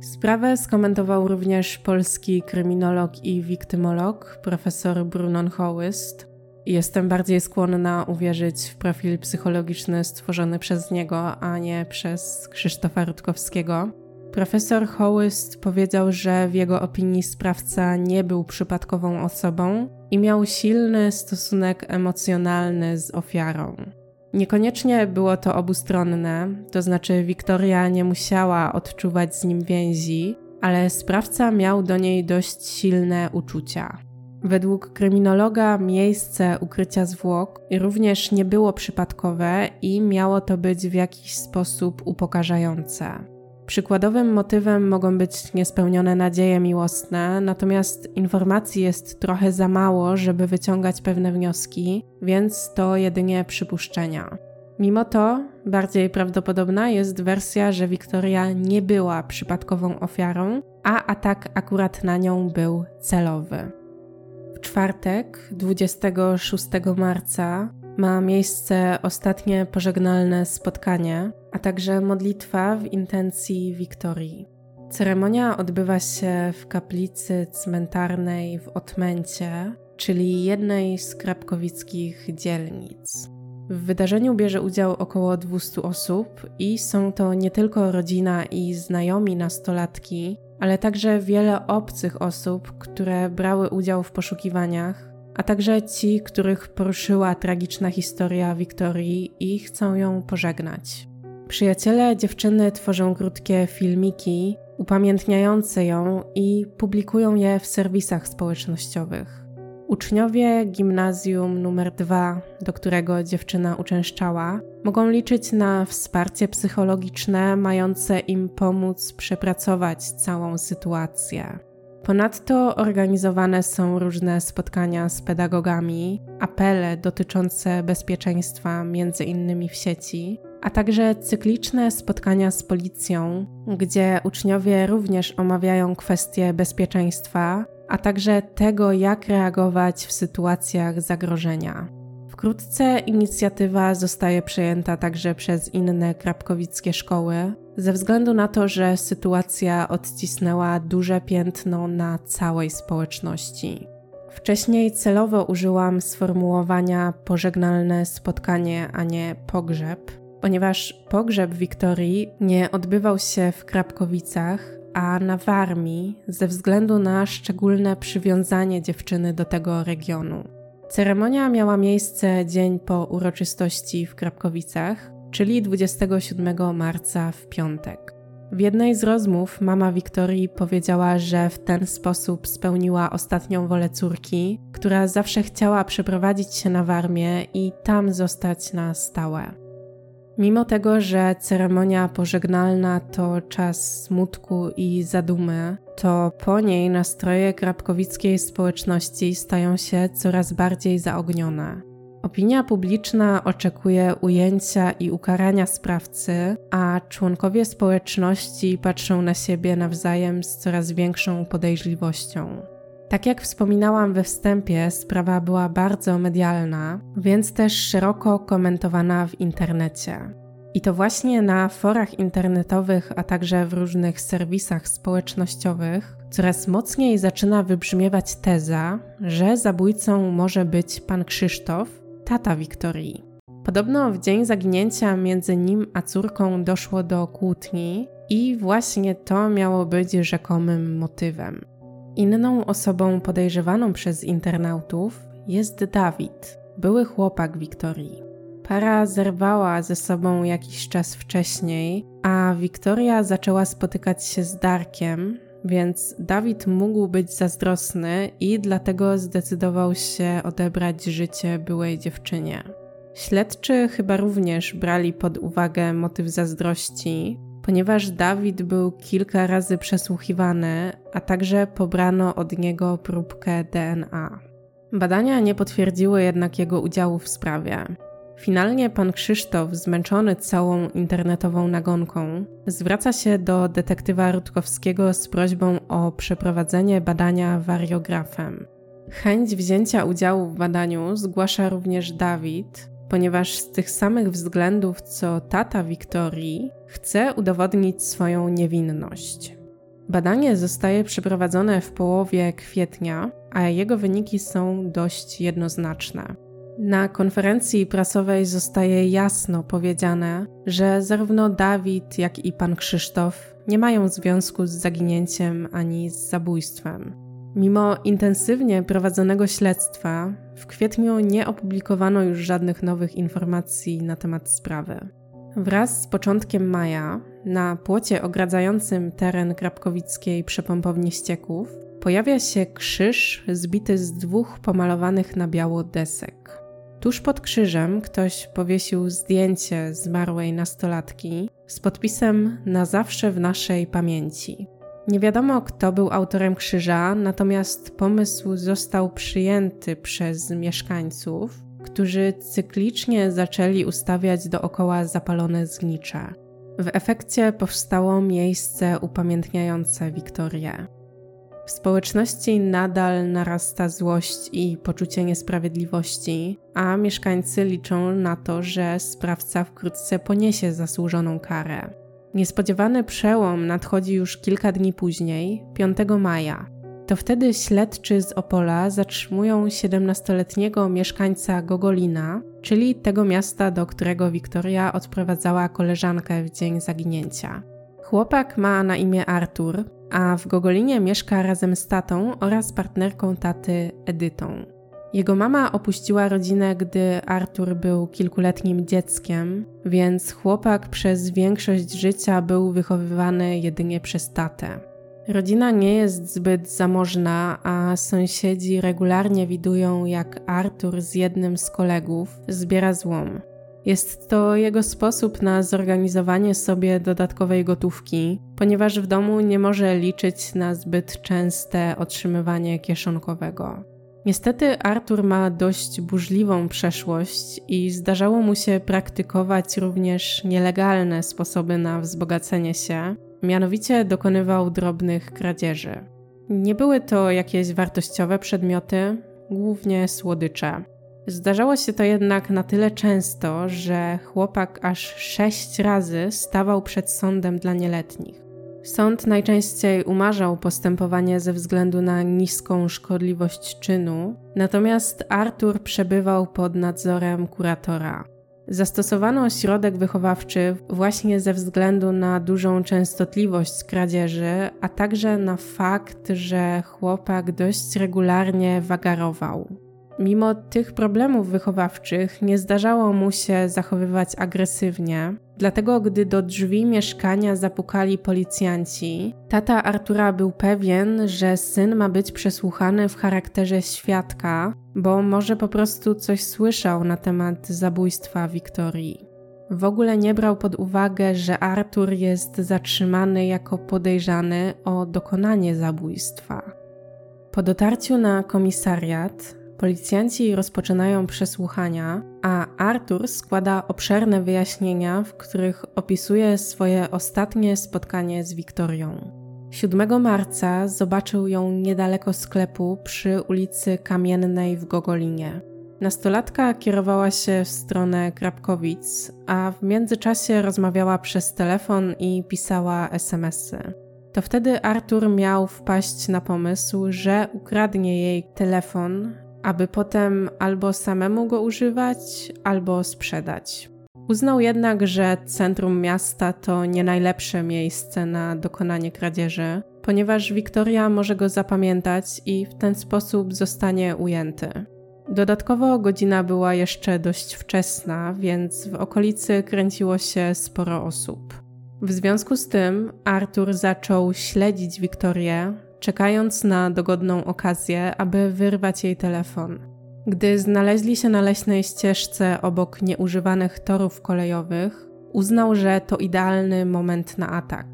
Sprawę skomentował również polski kryminolog i wiktymolog profesor Brunon Hołyst, Jestem bardziej skłonna uwierzyć w profil psychologiczny stworzony przez niego, a nie przez Krzysztofa Rutkowskiego. Profesor Hołyst powiedział, że w jego opinii sprawca nie był przypadkową osobą i miał silny stosunek emocjonalny z ofiarą. Niekoniecznie było to obustronne, to znaczy Wiktoria nie musiała odczuwać z nim więzi, ale sprawca miał do niej dość silne uczucia. Według kryminologa miejsce ukrycia zwłok również nie było przypadkowe i miało to być w jakiś sposób upokarzające. Przykładowym motywem mogą być niespełnione nadzieje miłosne, natomiast informacji jest trochę za mało, żeby wyciągać pewne wnioski, więc to jedynie przypuszczenia. Mimo to bardziej prawdopodobna jest wersja, że Wiktoria nie była przypadkową ofiarą, a atak akurat na nią był celowy. W czwartek, 26 marca, ma miejsce ostatnie pożegnalne spotkanie, a także modlitwa w intencji Wiktorii. Ceremonia odbywa się w kaplicy cmentarnej w Otmęcie, czyli jednej z krapkowickich dzielnic. W wydarzeniu bierze udział około 200 osób i są to nie tylko rodzina i znajomi nastolatki, ale także wiele obcych osób, które brały udział w poszukiwaniach, a także ci, których poruszyła tragiczna historia Wiktorii i chcą ją pożegnać. Przyjaciele dziewczyny tworzą krótkie filmiki upamiętniające ją i publikują je w serwisach społecznościowych. Uczniowie gimnazjum numer 2, do którego dziewczyna uczęszczała, mogą liczyć na wsparcie psychologiczne mające im pomóc przepracować całą sytuację. Ponadto organizowane są różne spotkania z pedagogami, apele dotyczące bezpieczeństwa, między innymi w sieci, a także cykliczne spotkania z policją, gdzie uczniowie również omawiają kwestie bezpieczeństwa, a także tego, jak reagować w sytuacjach zagrożenia. Wkrótce inicjatywa zostaje przejęta także przez inne krapkowickie szkoły, ze względu na to, że sytuacja odcisnęła duże piętno na całej społeczności. Wcześniej celowo użyłam sformułowania pożegnalne spotkanie, a nie pogrzeb, ponieważ pogrzeb Wiktorii nie odbywał się w Krapkowicach, a na Warmii ze względu na szczególne przywiązanie dziewczyny do tego regionu. Ceremonia miała miejsce dzień po uroczystości w Krapkowicach, czyli 27 marca w piątek. W jednej z rozmów mama Wiktorii powiedziała, że w ten sposób spełniła ostatnią wolę córki, która zawsze chciała przeprowadzić się na Warmię i tam zostać na stałe. Mimo tego, że ceremonia pożegnalna to czas smutku i zadumy, to po niej nastroje krapkowickiej społeczności stają się coraz bardziej zaognione. Opinia publiczna oczekuje ujęcia i ukarania sprawcy, a członkowie społeczności patrzą na siebie nawzajem z coraz większą podejrzliwością. Tak jak wspominałam we wstępie, sprawa była bardzo medialna, więc też szeroko komentowana w internecie. I to właśnie na forach internetowych, a także w różnych serwisach społecznościowych coraz mocniej zaczyna wybrzmiewać teza, że zabójcą może być pan Krzysztof, tata Wiktorii. Podobno w dzień zaginięcia między nim a córką doszło do kłótni i właśnie to miało być rzekomym motywem. Inną osobą podejrzewaną przez internautów jest Dawid, były chłopak Wiktorii. Para zerwała ze sobą jakiś czas wcześniej, a Wiktoria zaczęła spotykać się z Darkiem, więc Dawid mógł być zazdrosny i dlatego zdecydował się odebrać życie byłej dziewczynie. Śledczy chyba również brali pod uwagę motyw zazdrości, ponieważ Dawid był kilka razy przesłuchiwany, a także pobrano od niego próbkę DNA. Badania nie potwierdziły jednak jego udziału w sprawie. Finalnie pan Krzysztof, zmęczony całą internetową nagonką, zwraca się do detektywa Rutkowskiego z prośbą o przeprowadzenie badania wariografem. Chęć wzięcia udziału w badaniu zgłasza również Dawid, ponieważ z tych samych względów co tata Wiktorii chce udowodnić swoją niewinność. Badanie zostaje przeprowadzone w połowie kwietnia, a jego wyniki są dość jednoznaczne. Na konferencji prasowej zostaje jasno powiedziane, że zarówno Dawid, jak i pan Krzysztof nie mają związku z zaginięciem ani z zabójstwem. Mimo intensywnie prowadzonego śledztwa, w kwietniu nie opublikowano już żadnych nowych informacji na temat sprawy. Wraz z początkiem maja na płocie ogradzającym teren Krapkowickiej przepompowni ścieków pojawia się krzyż zbity z dwóch pomalowanych na biało desek. Tuż pod krzyżem ktoś powiesił zdjęcie zmarłej nastolatki z podpisem Na zawsze w naszej pamięci. Nie wiadomo, kto był autorem krzyża, natomiast pomysł został przyjęty przez mieszkańców, którzy cyklicznie zaczęli ustawiać dookoła zapalone zgnicze. W efekcie powstało miejsce upamiętniające Wiktorię. W społeczności nadal narasta złość i poczucie niesprawiedliwości, a mieszkańcy liczą na to, że sprawca wkrótce poniesie zasłużoną karę. Niespodziewany przełom nadchodzi już kilka dni później, 5 maja. To wtedy śledczy z Opola zatrzymują 17-letniego mieszkańca Gogolina, czyli tego miasta, do którego Wiktoria odprowadzała koleżankę w dzień zaginięcia. Chłopak ma na imię Artur, a w Gogolinie mieszka razem z tatą oraz partnerką taty Edytą. Jego mama opuściła rodzinę, gdy Artur był kilkuletnim dzieckiem, więc chłopak przez większość życia był wychowywany jedynie przez tatę. Rodzina nie jest zbyt zamożna, a sąsiedzi regularnie widują, jak Artur z jednym z kolegów zbiera złom. Jest to jego sposób na zorganizowanie sobie dodatkowej gotówki, ponieważ w domu nie może liczyć na zbyt częste otrzymywanie kieszonkowego. Niestety Artur ma dość burzliwą przeszłość i zdarzało mu się praktykować również nielegalne sposoby na wzbogacenie się, mianowicie dokonywał drobnych kradzieży. Nie były to jakieś wartościowe przedmioty, głównie słodycze. Zdarzało się to jednak na tyle często, że chłopak aż sześć razy stawał przed sądem dla nieletnich. Sąd najczęściej umarzał postępowanie ze względu na niską szkodliwość czynu, natomiast Artur przebywał pod nadzorem kuratora. Zastosowano środek wychowawczy właśnie ze względu na dużą częstotliwość kradzieży, a także na fakt, że chłopak dość regularnie wagarował. Mimo tych problemów wychowawczych nie zdarzało mu się zachowywać agresywnie, dlatego gdy do drzwi mieszkania zapukali policjanci, tata Artura był pewien, że syn ma być przesłuchany w charakterze świadka, bo może po prostu coś słyszał na temat zabójstwa Wiktorii. W ogóle nie brał pod uwagę, że Artur jest zatrzymany jako podejrzany o dokonanie zabójstwa. Po dotarciu na komisariat, Policjanci rozpoczynają przesłuchania, a Arthur składa obszerne wyjaśnienia, w których opisuje swoje ostatnie spotkanie z Wiktorią. 7 marca zobaczył ją niedaleko sklepu przy ulicy Kamiennej w Gogolinie. Nastolatka kierowała się w stronę Krapkowic, a w międzyczasie rozmawiała przez telefon i pisała SMSy. To wtedy Artur miał wpaść na pomysł, że ukradnie jej telefon aby potem albo samemu go używać, albo sprzedać. Uznał jednak, że centrum miasta to nie najlepsze miejsce na dokonanie kradzieży, ponieważ Wiktoria może go zapamiętać i w ten sposób zostanie ujęty. Dodatkowo godzina była jeszcze dość wczesna, więc w okolicy kręciło się sporo osób. W związku z tym Artur zaczął śledzić Wiktorię, czekając na dogodną okazję, aby wyrwać jej telefon. Gdy znaleźli się na leśnej ścieżce obok nieużywanych torów kolejowych, uznał, że to idealny moment na atak.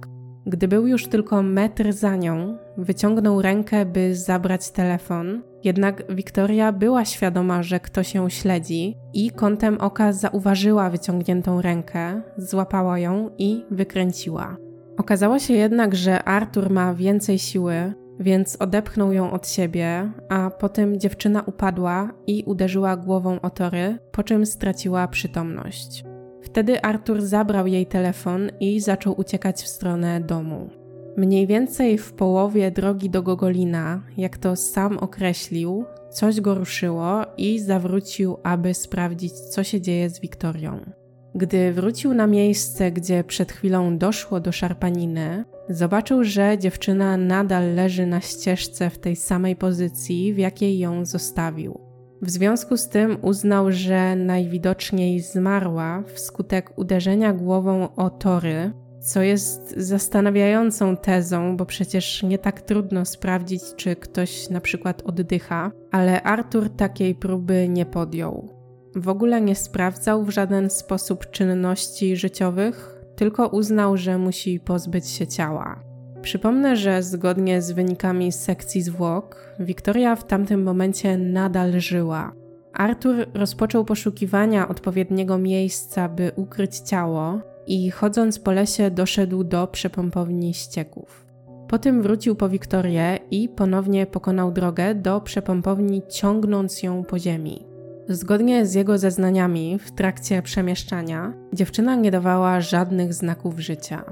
Gdy był już tylko metr za nią, wyciągnął rękę, by zabrać telefon, jednak Wiktoria była świadoma, że ktoś ją śledzi i kątem oka zauważyła wyciągniętą rękę, złapała ją i wykręciła. Okazało się jednak, że Artur ma więcej siły, więc odepchnął ją od siebie, a potem dziewczyna upadła i uderzyła głową o tory, po czym straciła przytomność. Wtedy Artur zabrał jej telefon i zaczął uciekać w stronę domu. Mniej więcej w połowie drogi do Gogolina, jak to sam określił, coś go ruszyło i zawrócił, aby sprawdzić, co się dzieje z Wiktorią. Gdy wrócił na miejsce, gdzie przed chwilą doszło do szarpaniny, zobaczył, że dziewczyna nadal leży na ścieżce w tej samej pozycji, w jakiej ją zostawił. W związku z tym uznał, że najwidoczniej zmarła wskutek uderzenia głową o tory, co jest zastanawiającą tezą, bo przecież nie tak trudno sprawdzić, czy ktoś na przykład oddycha, ale Artur takiej próby nie podjął. W ogóle nie sprawdzał w żaden sposób czynności życiowych, tylko uznał, że musi pozbyć się ciała. Przypomnę, że zgodnie z wynikami sekcji zwłok, Wiktoria w tamtym momencie nadal żyła. Artur rozpoczął poszukiwania odpowiedniego miejsca, by ukryć ciało, i chodząc po lesie doszedł do przepompowni ścieków. Potem wrócił po Wiktorię i ponownie pokonał drogę do przepompowni, ciągnąc ją po ziemi. Zgodnie z jego zeznaniami, w trakcie przemieszczania, dziewczyna nie dawała żadnych znaków życia.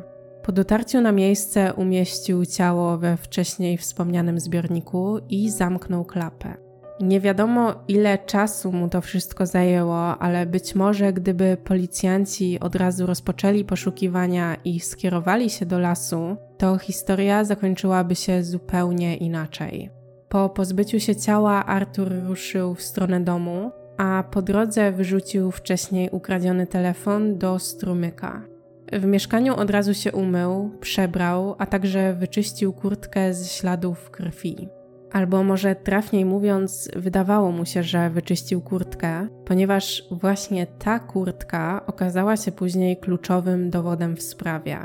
Po dotarciu na miejsce umieścił ciało we wcześniej wspomnianym zbiorniku i zamknął klapę. Nie wiadomo, ile czasu mu to wszystko zajęło, ale być może gdyby policjanci od razu rozpoczęli poszukiwania i skierowali się do lasu, to historia zakończyłaby się zupełnie inaczej. Po pozbyciu się ciała, Artur ruszył w stronę domu, a po drodze wyrzucił wcześniej ukradziony telefon do strumyka. W mieszkaniu od razu się umył, przebrał, a także wyczyścił kurtkę z śladów krwi. Albo może trafniej mówiąc, wydawało mu się, że wyczyścił kurtkę, ponieważ właśnie ta kurtka okazała się później kluczowym dowodem w sprawie.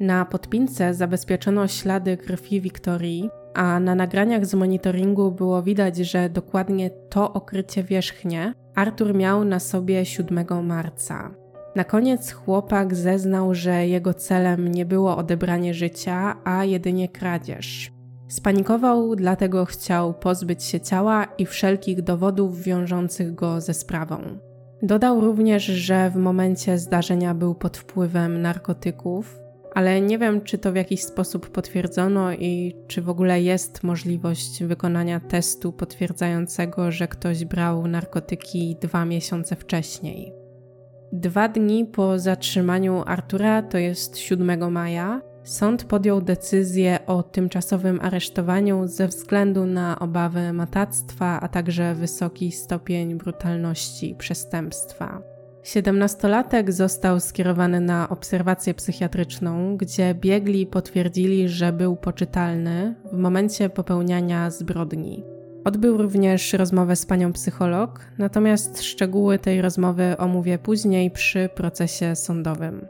Na podpince zabezpieczono ślady krwi Wiktorii, a na nagraniach z monitoringu było widać, że dokładnie to okrycie wierzchnie Artur miał na sobie 7 marca. Na koniec chłopak zeznał, że jego celem nie było odebranie życia, a jedynie kradzież. Spanikował, dlatego chciał pozbyć się ciała i wszelkich dowodów wiążących go ze sprawą. Dodał również, że w momencie zdarzenia był pod wpływem narkotyków, ale nie wiem, czy to w jakiś sposób potwierdzono i czy w ogóle jest możliwość wykonania testu potwierdzającego, że ktoś brał narkotyki dwa miesiące wcześniej. Dwa dni po zatrzymaniu Artura, to jest 7 maja, sąd podjął decyzję o tymczasowym aresztowaniu ze względu na obawę matactwa, a także wysoki stopień brutalności przestępstwa. Siedemnastolatek został skierowany na obserwację psychiatryczną, gdzie biegli potwierdzili, że był poczytalny w momencie popełniania zbrodni. Odbył również rozmowę z panią psycholog, natomiast szczegóły tej rozmowy omówię później przy procesie sądowym.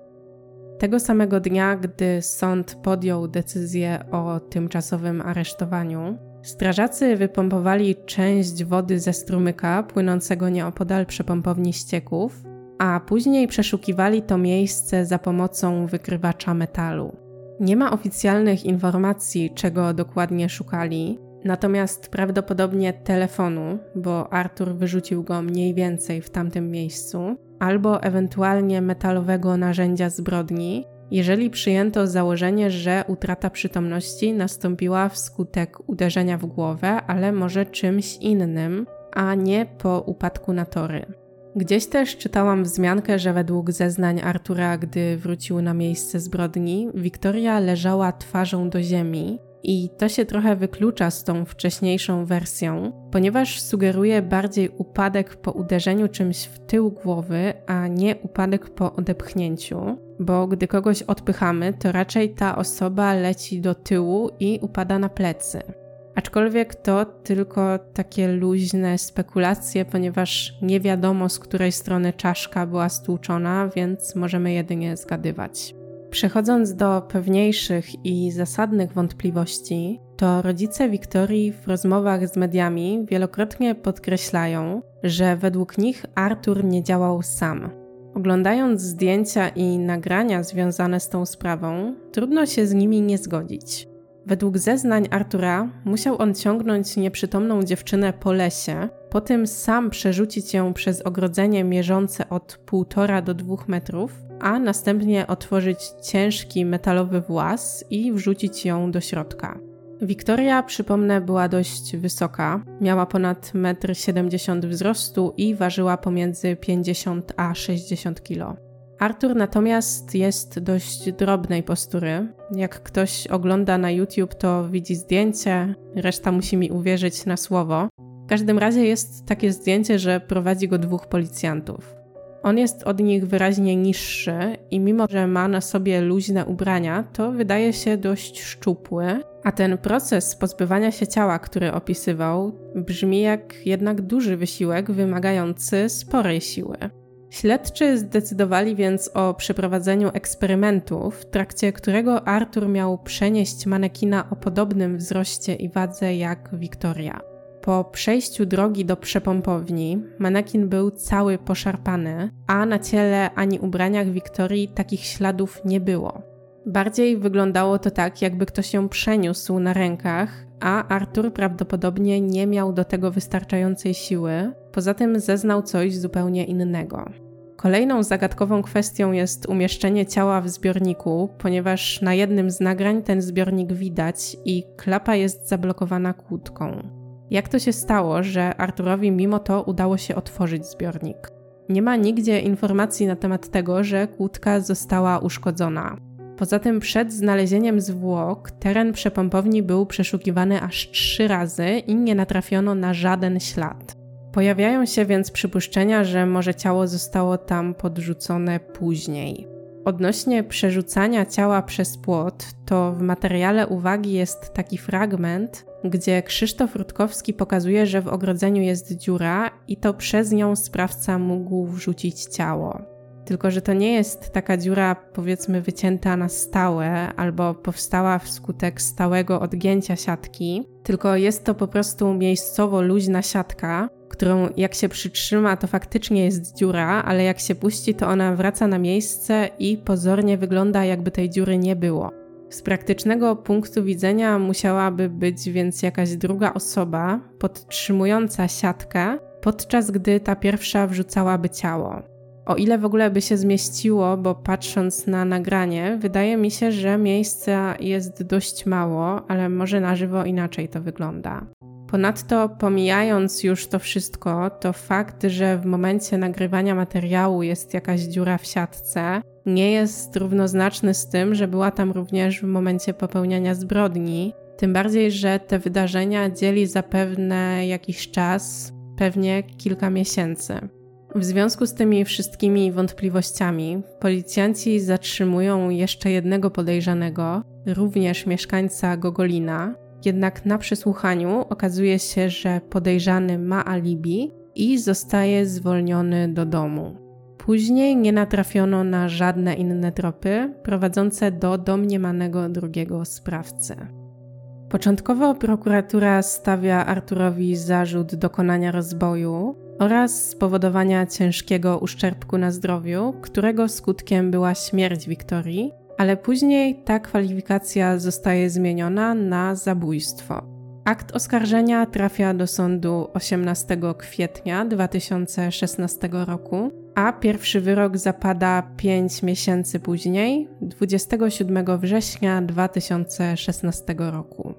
Tego samego dnia, gdy sąd podjął decyzję o tymczasowym aresztowaniu, strażacy wypompowali część wody ze strumyka płynącego nieopodal przepompowni ścieków, a później przeszukiwali to miejsce za pomocą wykrywacza metalu. Nie ma oficjalnych informacji, czego dokładnie szukali, natomiast prawdopodobnie telefonu, bo Arthur wyrzucił go mniej więcej w tamtym miejscu, albo ewentualnie metalowego narzędzia zbrodni, jeżeli przyjęto założenie, że utrata przytomności nastąpiła wskutek uderzenia w głowę, ale może czymś innym, a nie po upadku na tory. Gdzieś też czytałam wzmiankę, że według zeznań Artura, gdy wrócił na miejsce zbrodni, Wiktoria leżała twarzą do ziemi, i to się trochę wyklucza z tą wcześniejszą wersją, ponieważ sugeruje bardziej upadek po uderzeniu czymś w tył głowy, a nie upadek po odepchnięciu, bo gdy kogoś odpychamy, to raczej ta osoba leci do tyłu i upada na plecy. Aczkolwiek to tylko takie luźne spekulacje, ponieważ nie wiadomo z której strony czaszka była stłuczona, więc możemy jedynie zgadywać. Przechodząc do pewniejszych i zasadnych wątpliwości, to rodzice Wiktorii w rozmowach z mediami wielokrotnie podkreślają, że według nich Artur nie działał sam. Oglądając zdjęcia i nagrania związane z tą sprawą, trudno się z nimi nie zgodzić. Według zeznań Artura musiał on ciągnąć nieprzytomną dziewczynę po lesie, po tym sam przerzucić ją przez ogrodzenie mierzące od 1,5 do 2 metrów, a następnie otworzyć ciężki metalowy włas i wrzucić ją do środka. Wiktoria, przypomnę, była dość wysoka, miała ponad 1,70 m wzrostu i ważyła pomiędzy 50 a 60 kg. Artur natomiast jest dość drobnej postury. Jak ktoś ogląda na YouTube, to widzi zdjęcie, reszta musi mi uwierzyć na słowo. W każdym razie jest takie zdjęcie, że prowadzi go dwóch policjantów. On jest od nich wyraźnie niższy i mimo, że ma na sobie luźne ubrania, to wydaje się dość szczupły, a ten proces pozbywania się ciała, który opisywał, brzmi jak jednak duży wysiłek wymagający sporej siły. Śledczy zdecydowali więc o przeprowadzeniu eksperymentu, w trakcie którego Arthur miał przenieść manekina o podobnym wzroście i wadze jak Wiktoria. Po przejściu drogi do przepompowni, manekin był cały poszarpany, a na ciele ani ubraniach Wiktorii takich śladów nie było. Bardziej wyglądało to tak, jakby ktoś ją przeniósł na rękach, a Arthur prawdopodobnie nie miał do tego wystarczającej siły, poza tym zeznał coś zupełnie innego. Kolejną zagadkową kwestią jest umieszczenie ciała w zbiorniku, ponieważ na jednym z nagrań ten zbiornik widać i klapa jest zablokowana kłódką. Jak to się stało, że Arturowi mimo to udało się otworzyć zbiornik? Nie ma nigdzie informacji na temat tego, że kłódka została uszkodzona. Poza tym przed znalezieniem zwłok teren przepompowni był przeszukiwany aż trzy razy i nie natrafiono na żaden ślad. Pojawiają się więc przypuszczenia, że może ciało zostało tam podrzucone później. Odnośnie przerzucania ciała przez płot, to w materiale uwagi jest taki fragment, gdzie Krzysztof Rutkowski pokazuje, że w ogrodzeniu jest dziura i to przez nią sprawca mógł wrzucić ciało. Tylko, że to nie jest taka dziura, powiedzmy, wycięta na stałe albo powstała wskutek stałego odgięcia siatki, tylko jest to po prostu miejscowo luźna siatka, którą jak się przytrzyma, to faktycznie jest dziura, ale jak się puści, to ona wraca na miejsce i pozornie wygląda, jakby tej dziury nie było. Z praktycznego punktu widzenia musiałaby być więc jakaś druga osoba podtrzymująca siatkę, podczas gdy ta pierwsza wrzucałaby ciało. O ile w ogóle by się zmieściło, bo patrząc na nagranie, wydaje mi się, że miejsca jest dość mało, ale może na żywo inaczej to wygląda. Ponadto, pomijając już to wszystko, to fakt, że w momencie nagrywania materiału jest jakaś dziura w siatce, nie jest równoznaczny z tym, że była tam również w momencie popełniania zbrodni. Tym bardziej, że te wydarzenia dzieli zapewne jakiś czas, pewnie kilka miesięcy. W związku z tymi wszystkimi wątpliwościami, policjanci zatrzymują jeszcze jednego podejrzanego, również mieszkańca Gogolina, jednak na przesłuchaniu okazuje się, że podejrzany ma alibi i zostaje zwolniony do domu. Później nie natrafiono na żadne inne tropy prowadzące do domniemanego drugiego sprawcy. Początkowo prokuratura stawia Arturowi zarzut dokonania rozboju oraz spowodowania ciężkiego uszczerbku na zdrowiu, którego skutkiem była śmierć Wiktorii, ale później ta kwalifikacja zostaje zmieniona na zabójstwo. Akt oskarżenia trafia do sądu 18 kwietnia 2016 roku, a pierwszy wyrok zapada 5 miesięcy później, 27 września 2016 roku.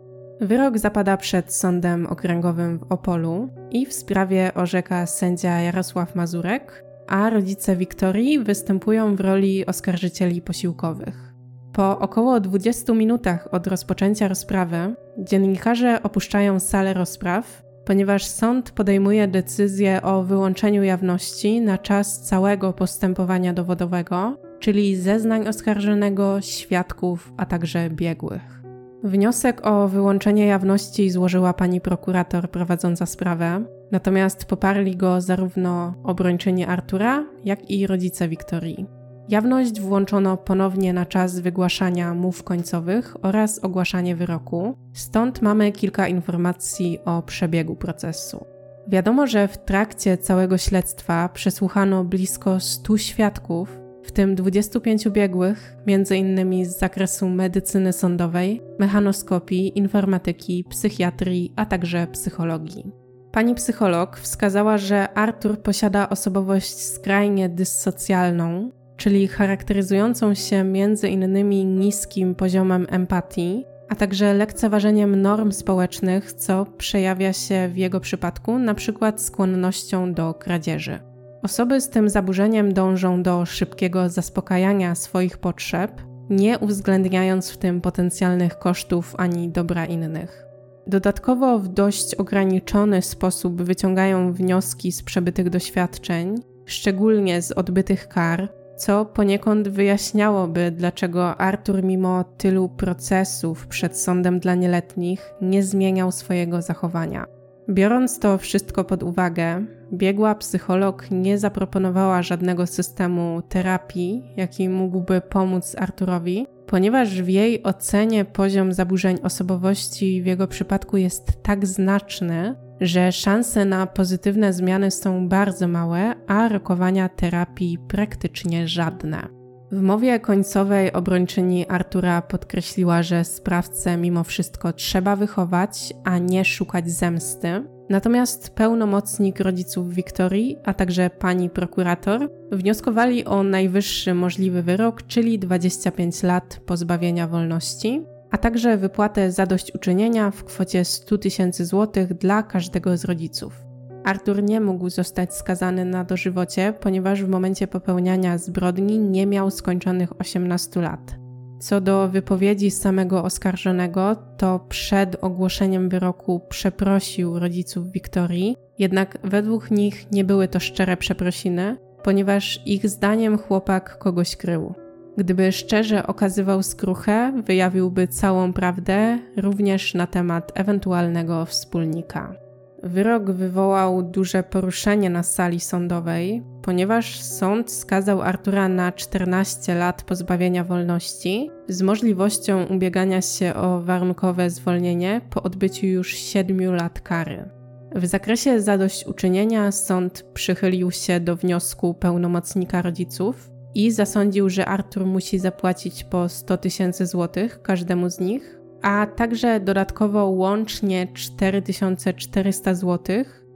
Wyrok zapada przed Sądem Okręgowym w Opolu i w sprawie orzeka sędzia Jarosław Mazurek, a rodzice Wiktorii występują w roli oskarżycieli posiłkowych. Po około 20 minutach od rozpoczęcia rozprawy dziennikarze opuszczają salę rozpraw, ponieważ sąd podejmuje decyzję o wyłączeniu jawności na czas całego postępowania dowodowego, czyli zeznań oskarżonego, świadków, a także biegłych. Wniosek o wyłączenie jawności złożyła pani prokurator prowadząca sprawę, natomiast poparli go zarówno obrończyni Artura, jak i rodzice Wiktorii. Jawność włączono ponownie na czas wygłaszania mów końcowych oraz ogłaszanie wyroku, stąd mamy kilka informacji o przebiegu procesu. Wiadomo, że w trakcie całego śledztwa przesłuchano blisko 100 świadków, w tym 25 biegłych, m.in. z zakresu medycyny sądowej, mechanoskopii, informatyki, psychiatrii, a także psychologii. Pani psycholog wskazała, że Artur posiada osobowość skrajnie dyssocjalną, czyli charakteryzującą się innymi niskim poziomem empatii, a także lekceważeniem norm społecznych, co przejawia się w jego przypadku na przykład skłonnością do kradzieży. Osoby z tym zaburzeniem dążą do szybkiego zaspokajania swoich potrzeb, nie uwzględniając w tym potencjalnych kosztów ani dobra innych. Dodatkowo w dość ograniczony sposób wyciągają wnioski z przebytych doświadczeń, szczególnie z odbytych kar, co poniekąd wyjaśniałoby, dlaczego Artur, mimo tylu procesów przed sądem dla nieletnich, nie zmieniał swojego zachowania. Biorąc to wszystko pod uwagę, biegła psycholog nie zaproponowała żadnego systemu terapii, jaki mógłby pomóc Arturowi, ponieważ w jej ocenie poziom zaburzeń osobowości w jego przypadku jest tak znaczny, że szanse na pozytywne zmiany są bardzo małe, a rokowania terapii praktycznie żadne. W mowie końcowej obrończyni Artura podkreśliła, że sprawcę mimo wszystko trzeba wychować, a nie szukać zemsty. Natomiast pełnomocnik rodziców Wiktorii, a także pani prokurator, wnioskowali o najwyższy możliwy wyrok, czyli 25 lat pozbawienia wolności, a także wypłatę zadośćuczynienia w kwocie 100 tysięcy złotych dla każdego z rodziców. Artur nie mógł zostać skazany na dożywocie, ponieważ w momencie popełniania zbrodni nie miał skończonych 18 lat. Co do wypowiedzi samego oskarżonego, to przed ogłoszeniem wyroku przeprosił rodziców Wiktorii, jednak według nich nie były to szczere przeprosiny, ponieważ ich zdaniem chłopak kogoś krył. Gdyby szczerze okazywał skruchę, wyjawiłby całą prawdę również na temat ewentualnego wspólnika. Wyrok wywołał duże poruszenie na sali sądowej, ponieważ sąd skazał Artura na 14 lat pozbawienia wolności z możliwością ubiegania się o warunkowe zwolnienie po odbyciu już 7 lat kary. W zakresie zadośćuczynienia sąd przychylił się do wniosku pełnomocnika rodziców i zasądził, że Artur musi zapłacić po 100 tysięcy złotych każdemu z nich, a także dodatkowo łącznie 4400 zł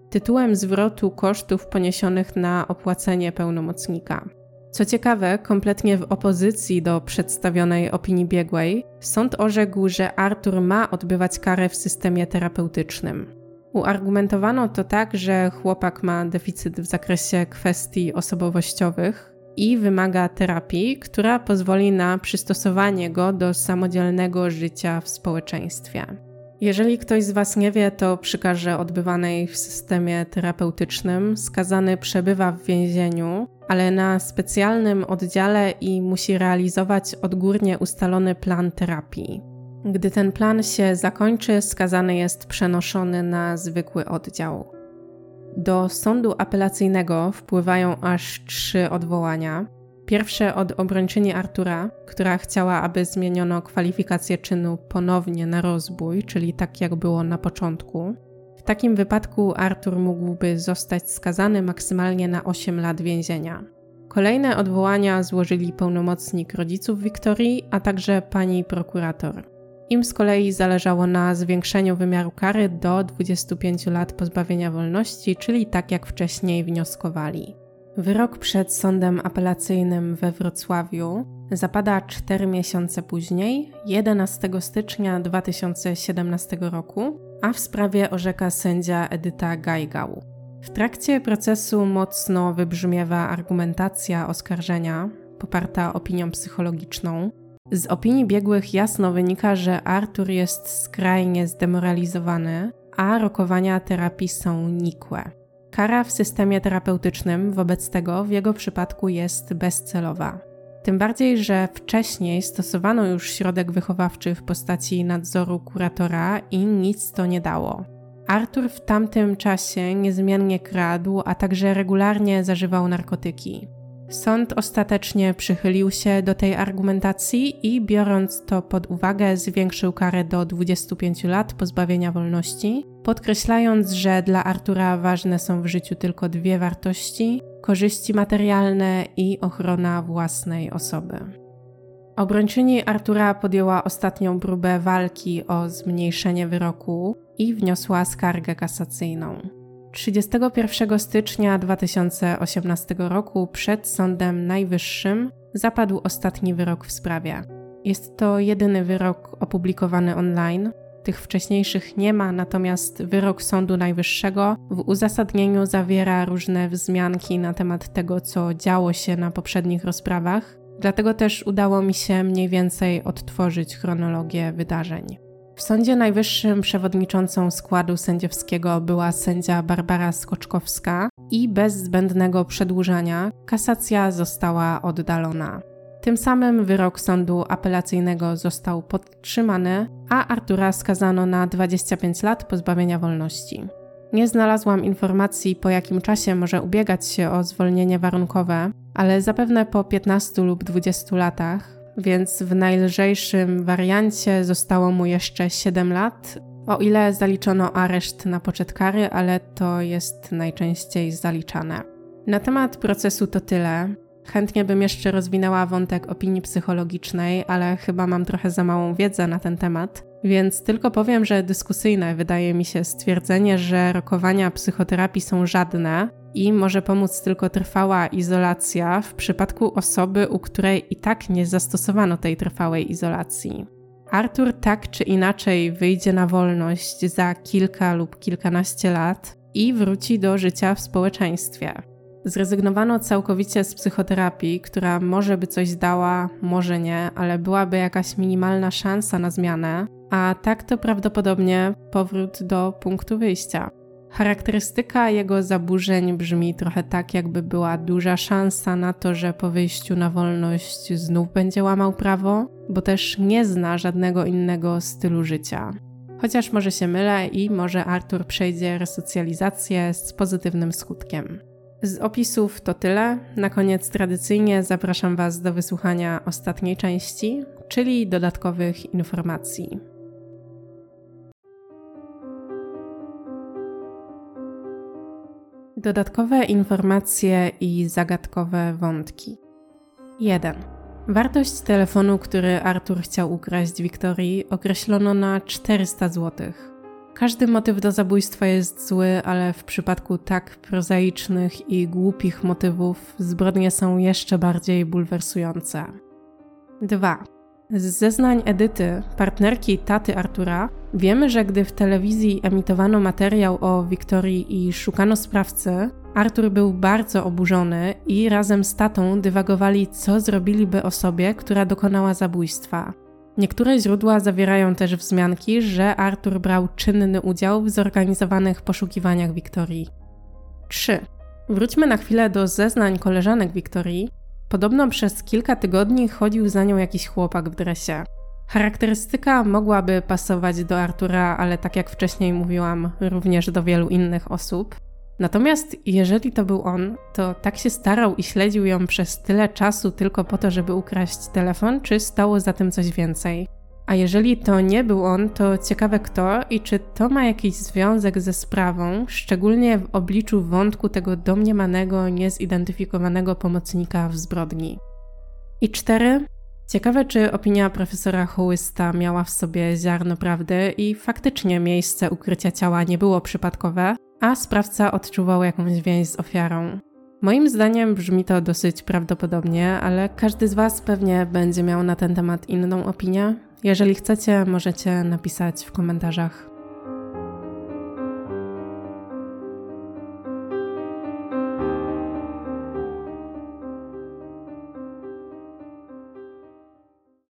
tytułem zwrotu kosztów poniesionych na opłacenie pełnomocnika. Co ciekawe, kompletnie w opozycji do przedstawionej opinii biegłej, sąd orzekł, że Artur ma odbywać karę w systemie terapeutycznym. Uargumentowano to tak, że chłopak ma deficyt w zakresie kwestii osobowościowych, i wymaga terapii, która pozwoli na przystosowanie go do samodzielnego życia w społeczeństwie. Jeżeli ktoś z Was nie wie, to przy karze odbywanej w systemie terapeutycznym skazany przebywa w więzieniu, ale na specjalnym oddziale i musi realizować odgórnie ustalony plan terapii. Gdy ten plan się zakończy, skazany jest przenoszony na zwykły oddział. Do sądu apelacyjnego wpływają aż trzy odwołania. Pierwsze od obrończyni Artura, która chciała, aby zmieniono kwalifikację czynu ponownie na rozbój, czyli tak jak było na początku. W takim wypadku Artur mógłby zostać skazany maksymalnie na 8 lat więzienia. Kolejne odwołania złożyli pełnomocnik rodziców Wiktorii, a także pani prokurator. Im z kolei zależało na zwiększeniu wymiaru kary do 25 lat pozbawienia wolności, czyli tak jak wcześniej wnioskowali. Wyrok przed sądem apelacyjnym we Wrocławiu zapada 4 miesiące później, 11 stycznia 2017 roku, a w sprawie orzeka sędzia Edyta Gajgał. W trakcie procesu mocno wybrzmiewa argumentacja oskarżenia, poparta opinią psychologiczną, z opinii biegłych jasno wynika, że Artur jest skrajnie zdemoralizowany, a rokowania terapii są nikłe. Kara w systemie terapeutycznym wobec tego w jego przypadku jest bezcelowa. Tym bardziej, że wcześniej stosowano już środek wychowawczy w postaci nadzoru kuratora i nic to nie dało. Artur w tamtym czasie niezmiennie kradł, a także regularnie zażywał narkotyki. Sąd ostatecznie przychylił się do tej argumentacji i biorąc to pod uwagę, zwiększył karę do 25 lat pozbawienia wolności, podkreślając, że dla Artura ważne są w życiu tylko dwie wartości: korzyści materialne i ochrona własnej osoby. Obrończyni Artura podjęła ostatnią próbę walki o zmniejszenie wyroku i wniosła skargę kasacyjną. 31 stycznia 2018 roku przed Sądem Najwyższym zapadł ostatni wyrok w sprawie. Jest to jedyny wyrok opublikowany online. Tych wcześniejszych nie ma, natomiast wyrok Sądu Najwyższego w uzasadnieniu zawiera różne wzmianki na temat tego, co działo się na poprzednich rozprawach. Dlatego też udało mi się mniej więcej odtworzyć chronologię wydarzeń. W Sądzie Najwyższym przewodniczącą składu sędziowskiego była sędzia Barbara Skoczkowska i bez zbędnego przedłużania kasacja została oddalona. Tym samym wyrok sądu apelacyjnego został podtrzymany, a Artura skazano na 25 lat pozbawienia wolności. Nie znalazłam informacji, po jakim czasie może ubiegać się o zwolnienie warunkowe, ale zapewne po 15 lub 20 latach, więc w najlżejszym wariancie zostało mu jeszcze 7 lat, o ile zaliczono areszt na poczet kary, ale to jest najczęściej zaliczane. Na temat procesu to tyle. Chętnie bym jeszcze rozwinęła wątek opinii psychologicznej, ale chyba mam trochę za małą wiedzę na ten temat, więc tylko powiem, że dyskusyjne wydaje mi się stwierdzenie, że rokowania psychoterapii są żadne, i może pomóc tylko trwała izolacja w przypadku osoby, u której i tak nie zastosowano tej trwałej izolacji. Artur tak czy inaczej wyjdzie na wolność za kilka lub kilkanaście lat i wróci do życia w społeczeństwie. Zrezygnowano całkowicie z psychoterapii, która może by coś dała, może nie, ale byłaby jakaś minimalna szansa na zmianę, a tak to prawdopodobnie powrót do punktu wyjścia. Charakterystyka jego zaburzeń brzmi trochę tak, jakby była duża szansa na to, że po wyjściu na wolność znów będzie łamał prawo, bo też nie zna żadnego innego stylu życia. Chociaż może się mylę i może Artur przejdzie resocjalizację z pozytywnym skutkiem. Z opisów to tyle. Na koniec tradycyjnie zapraszam Was do wysłuchania ostatniej części, czyli dodatkowych informacji. Dodatkowe informacje i zagadkowe wątki. 1. Wartość telefonu, który Artur chciał ukraść Wiktorii, określono na 400 zł. Każdy motyw do zabójstwa jest zły, ale w przypadku tak prozaicznych i głupich motywów zbrodnie są jeszcze bardziej bulwersujące. 2. Z zeznań Edyty, partnerki taty Artura, wiemy, że gdy w telewizji emitowano materiał o Wiktorii i szukano sprawcy, Artur był bardzo oburzony i razem z tatą dywagowali, co zrobiliby osobie, która dokonała zabójstwa. Niektóre źródła zawierają też wzmianki, że Artur brał czynny udział w zorganizowanych poszukiwaniach Wiktorii. 3. Wróćmy na chwilę do zeznań koleżanek Wiktorii. Podobno przez kilka tygodni chodził za nią jakiś chłopak w dresie. Charakterystyka mogłaby pasować do Artura, ale tak jak wcześniej mówiłam, również do wielu innych osób. Natomiast jeżeli to był on, to tak się starał i śledził ją przez tyle czasu tylko po to, żeby ukraść telefon, czy stało za tym coś więcej? A jeżeli to nie był on, to ciekawe kto i czy to ma jakiś związek ze sprawą, szczególnie w obliczu wątku tego domniemanego, niezidentyfikowanego pomocnika w zbrodni. I cztery. Ciekawe, czy opinia profesora Hołysta miała w sobie ziarno prawdy i faktycznie miejsce ukrycia ciała nie było przypadkowe, a sprawca odczuwał jakąś więź z ofiarą. Moim zdaniem brzmi to dosyć prawdopodobnie, ale każdy z Was pewnie będzie miał na ten temat inną opinię. Jeżeli chcecie, możecie napisać w komentarzach.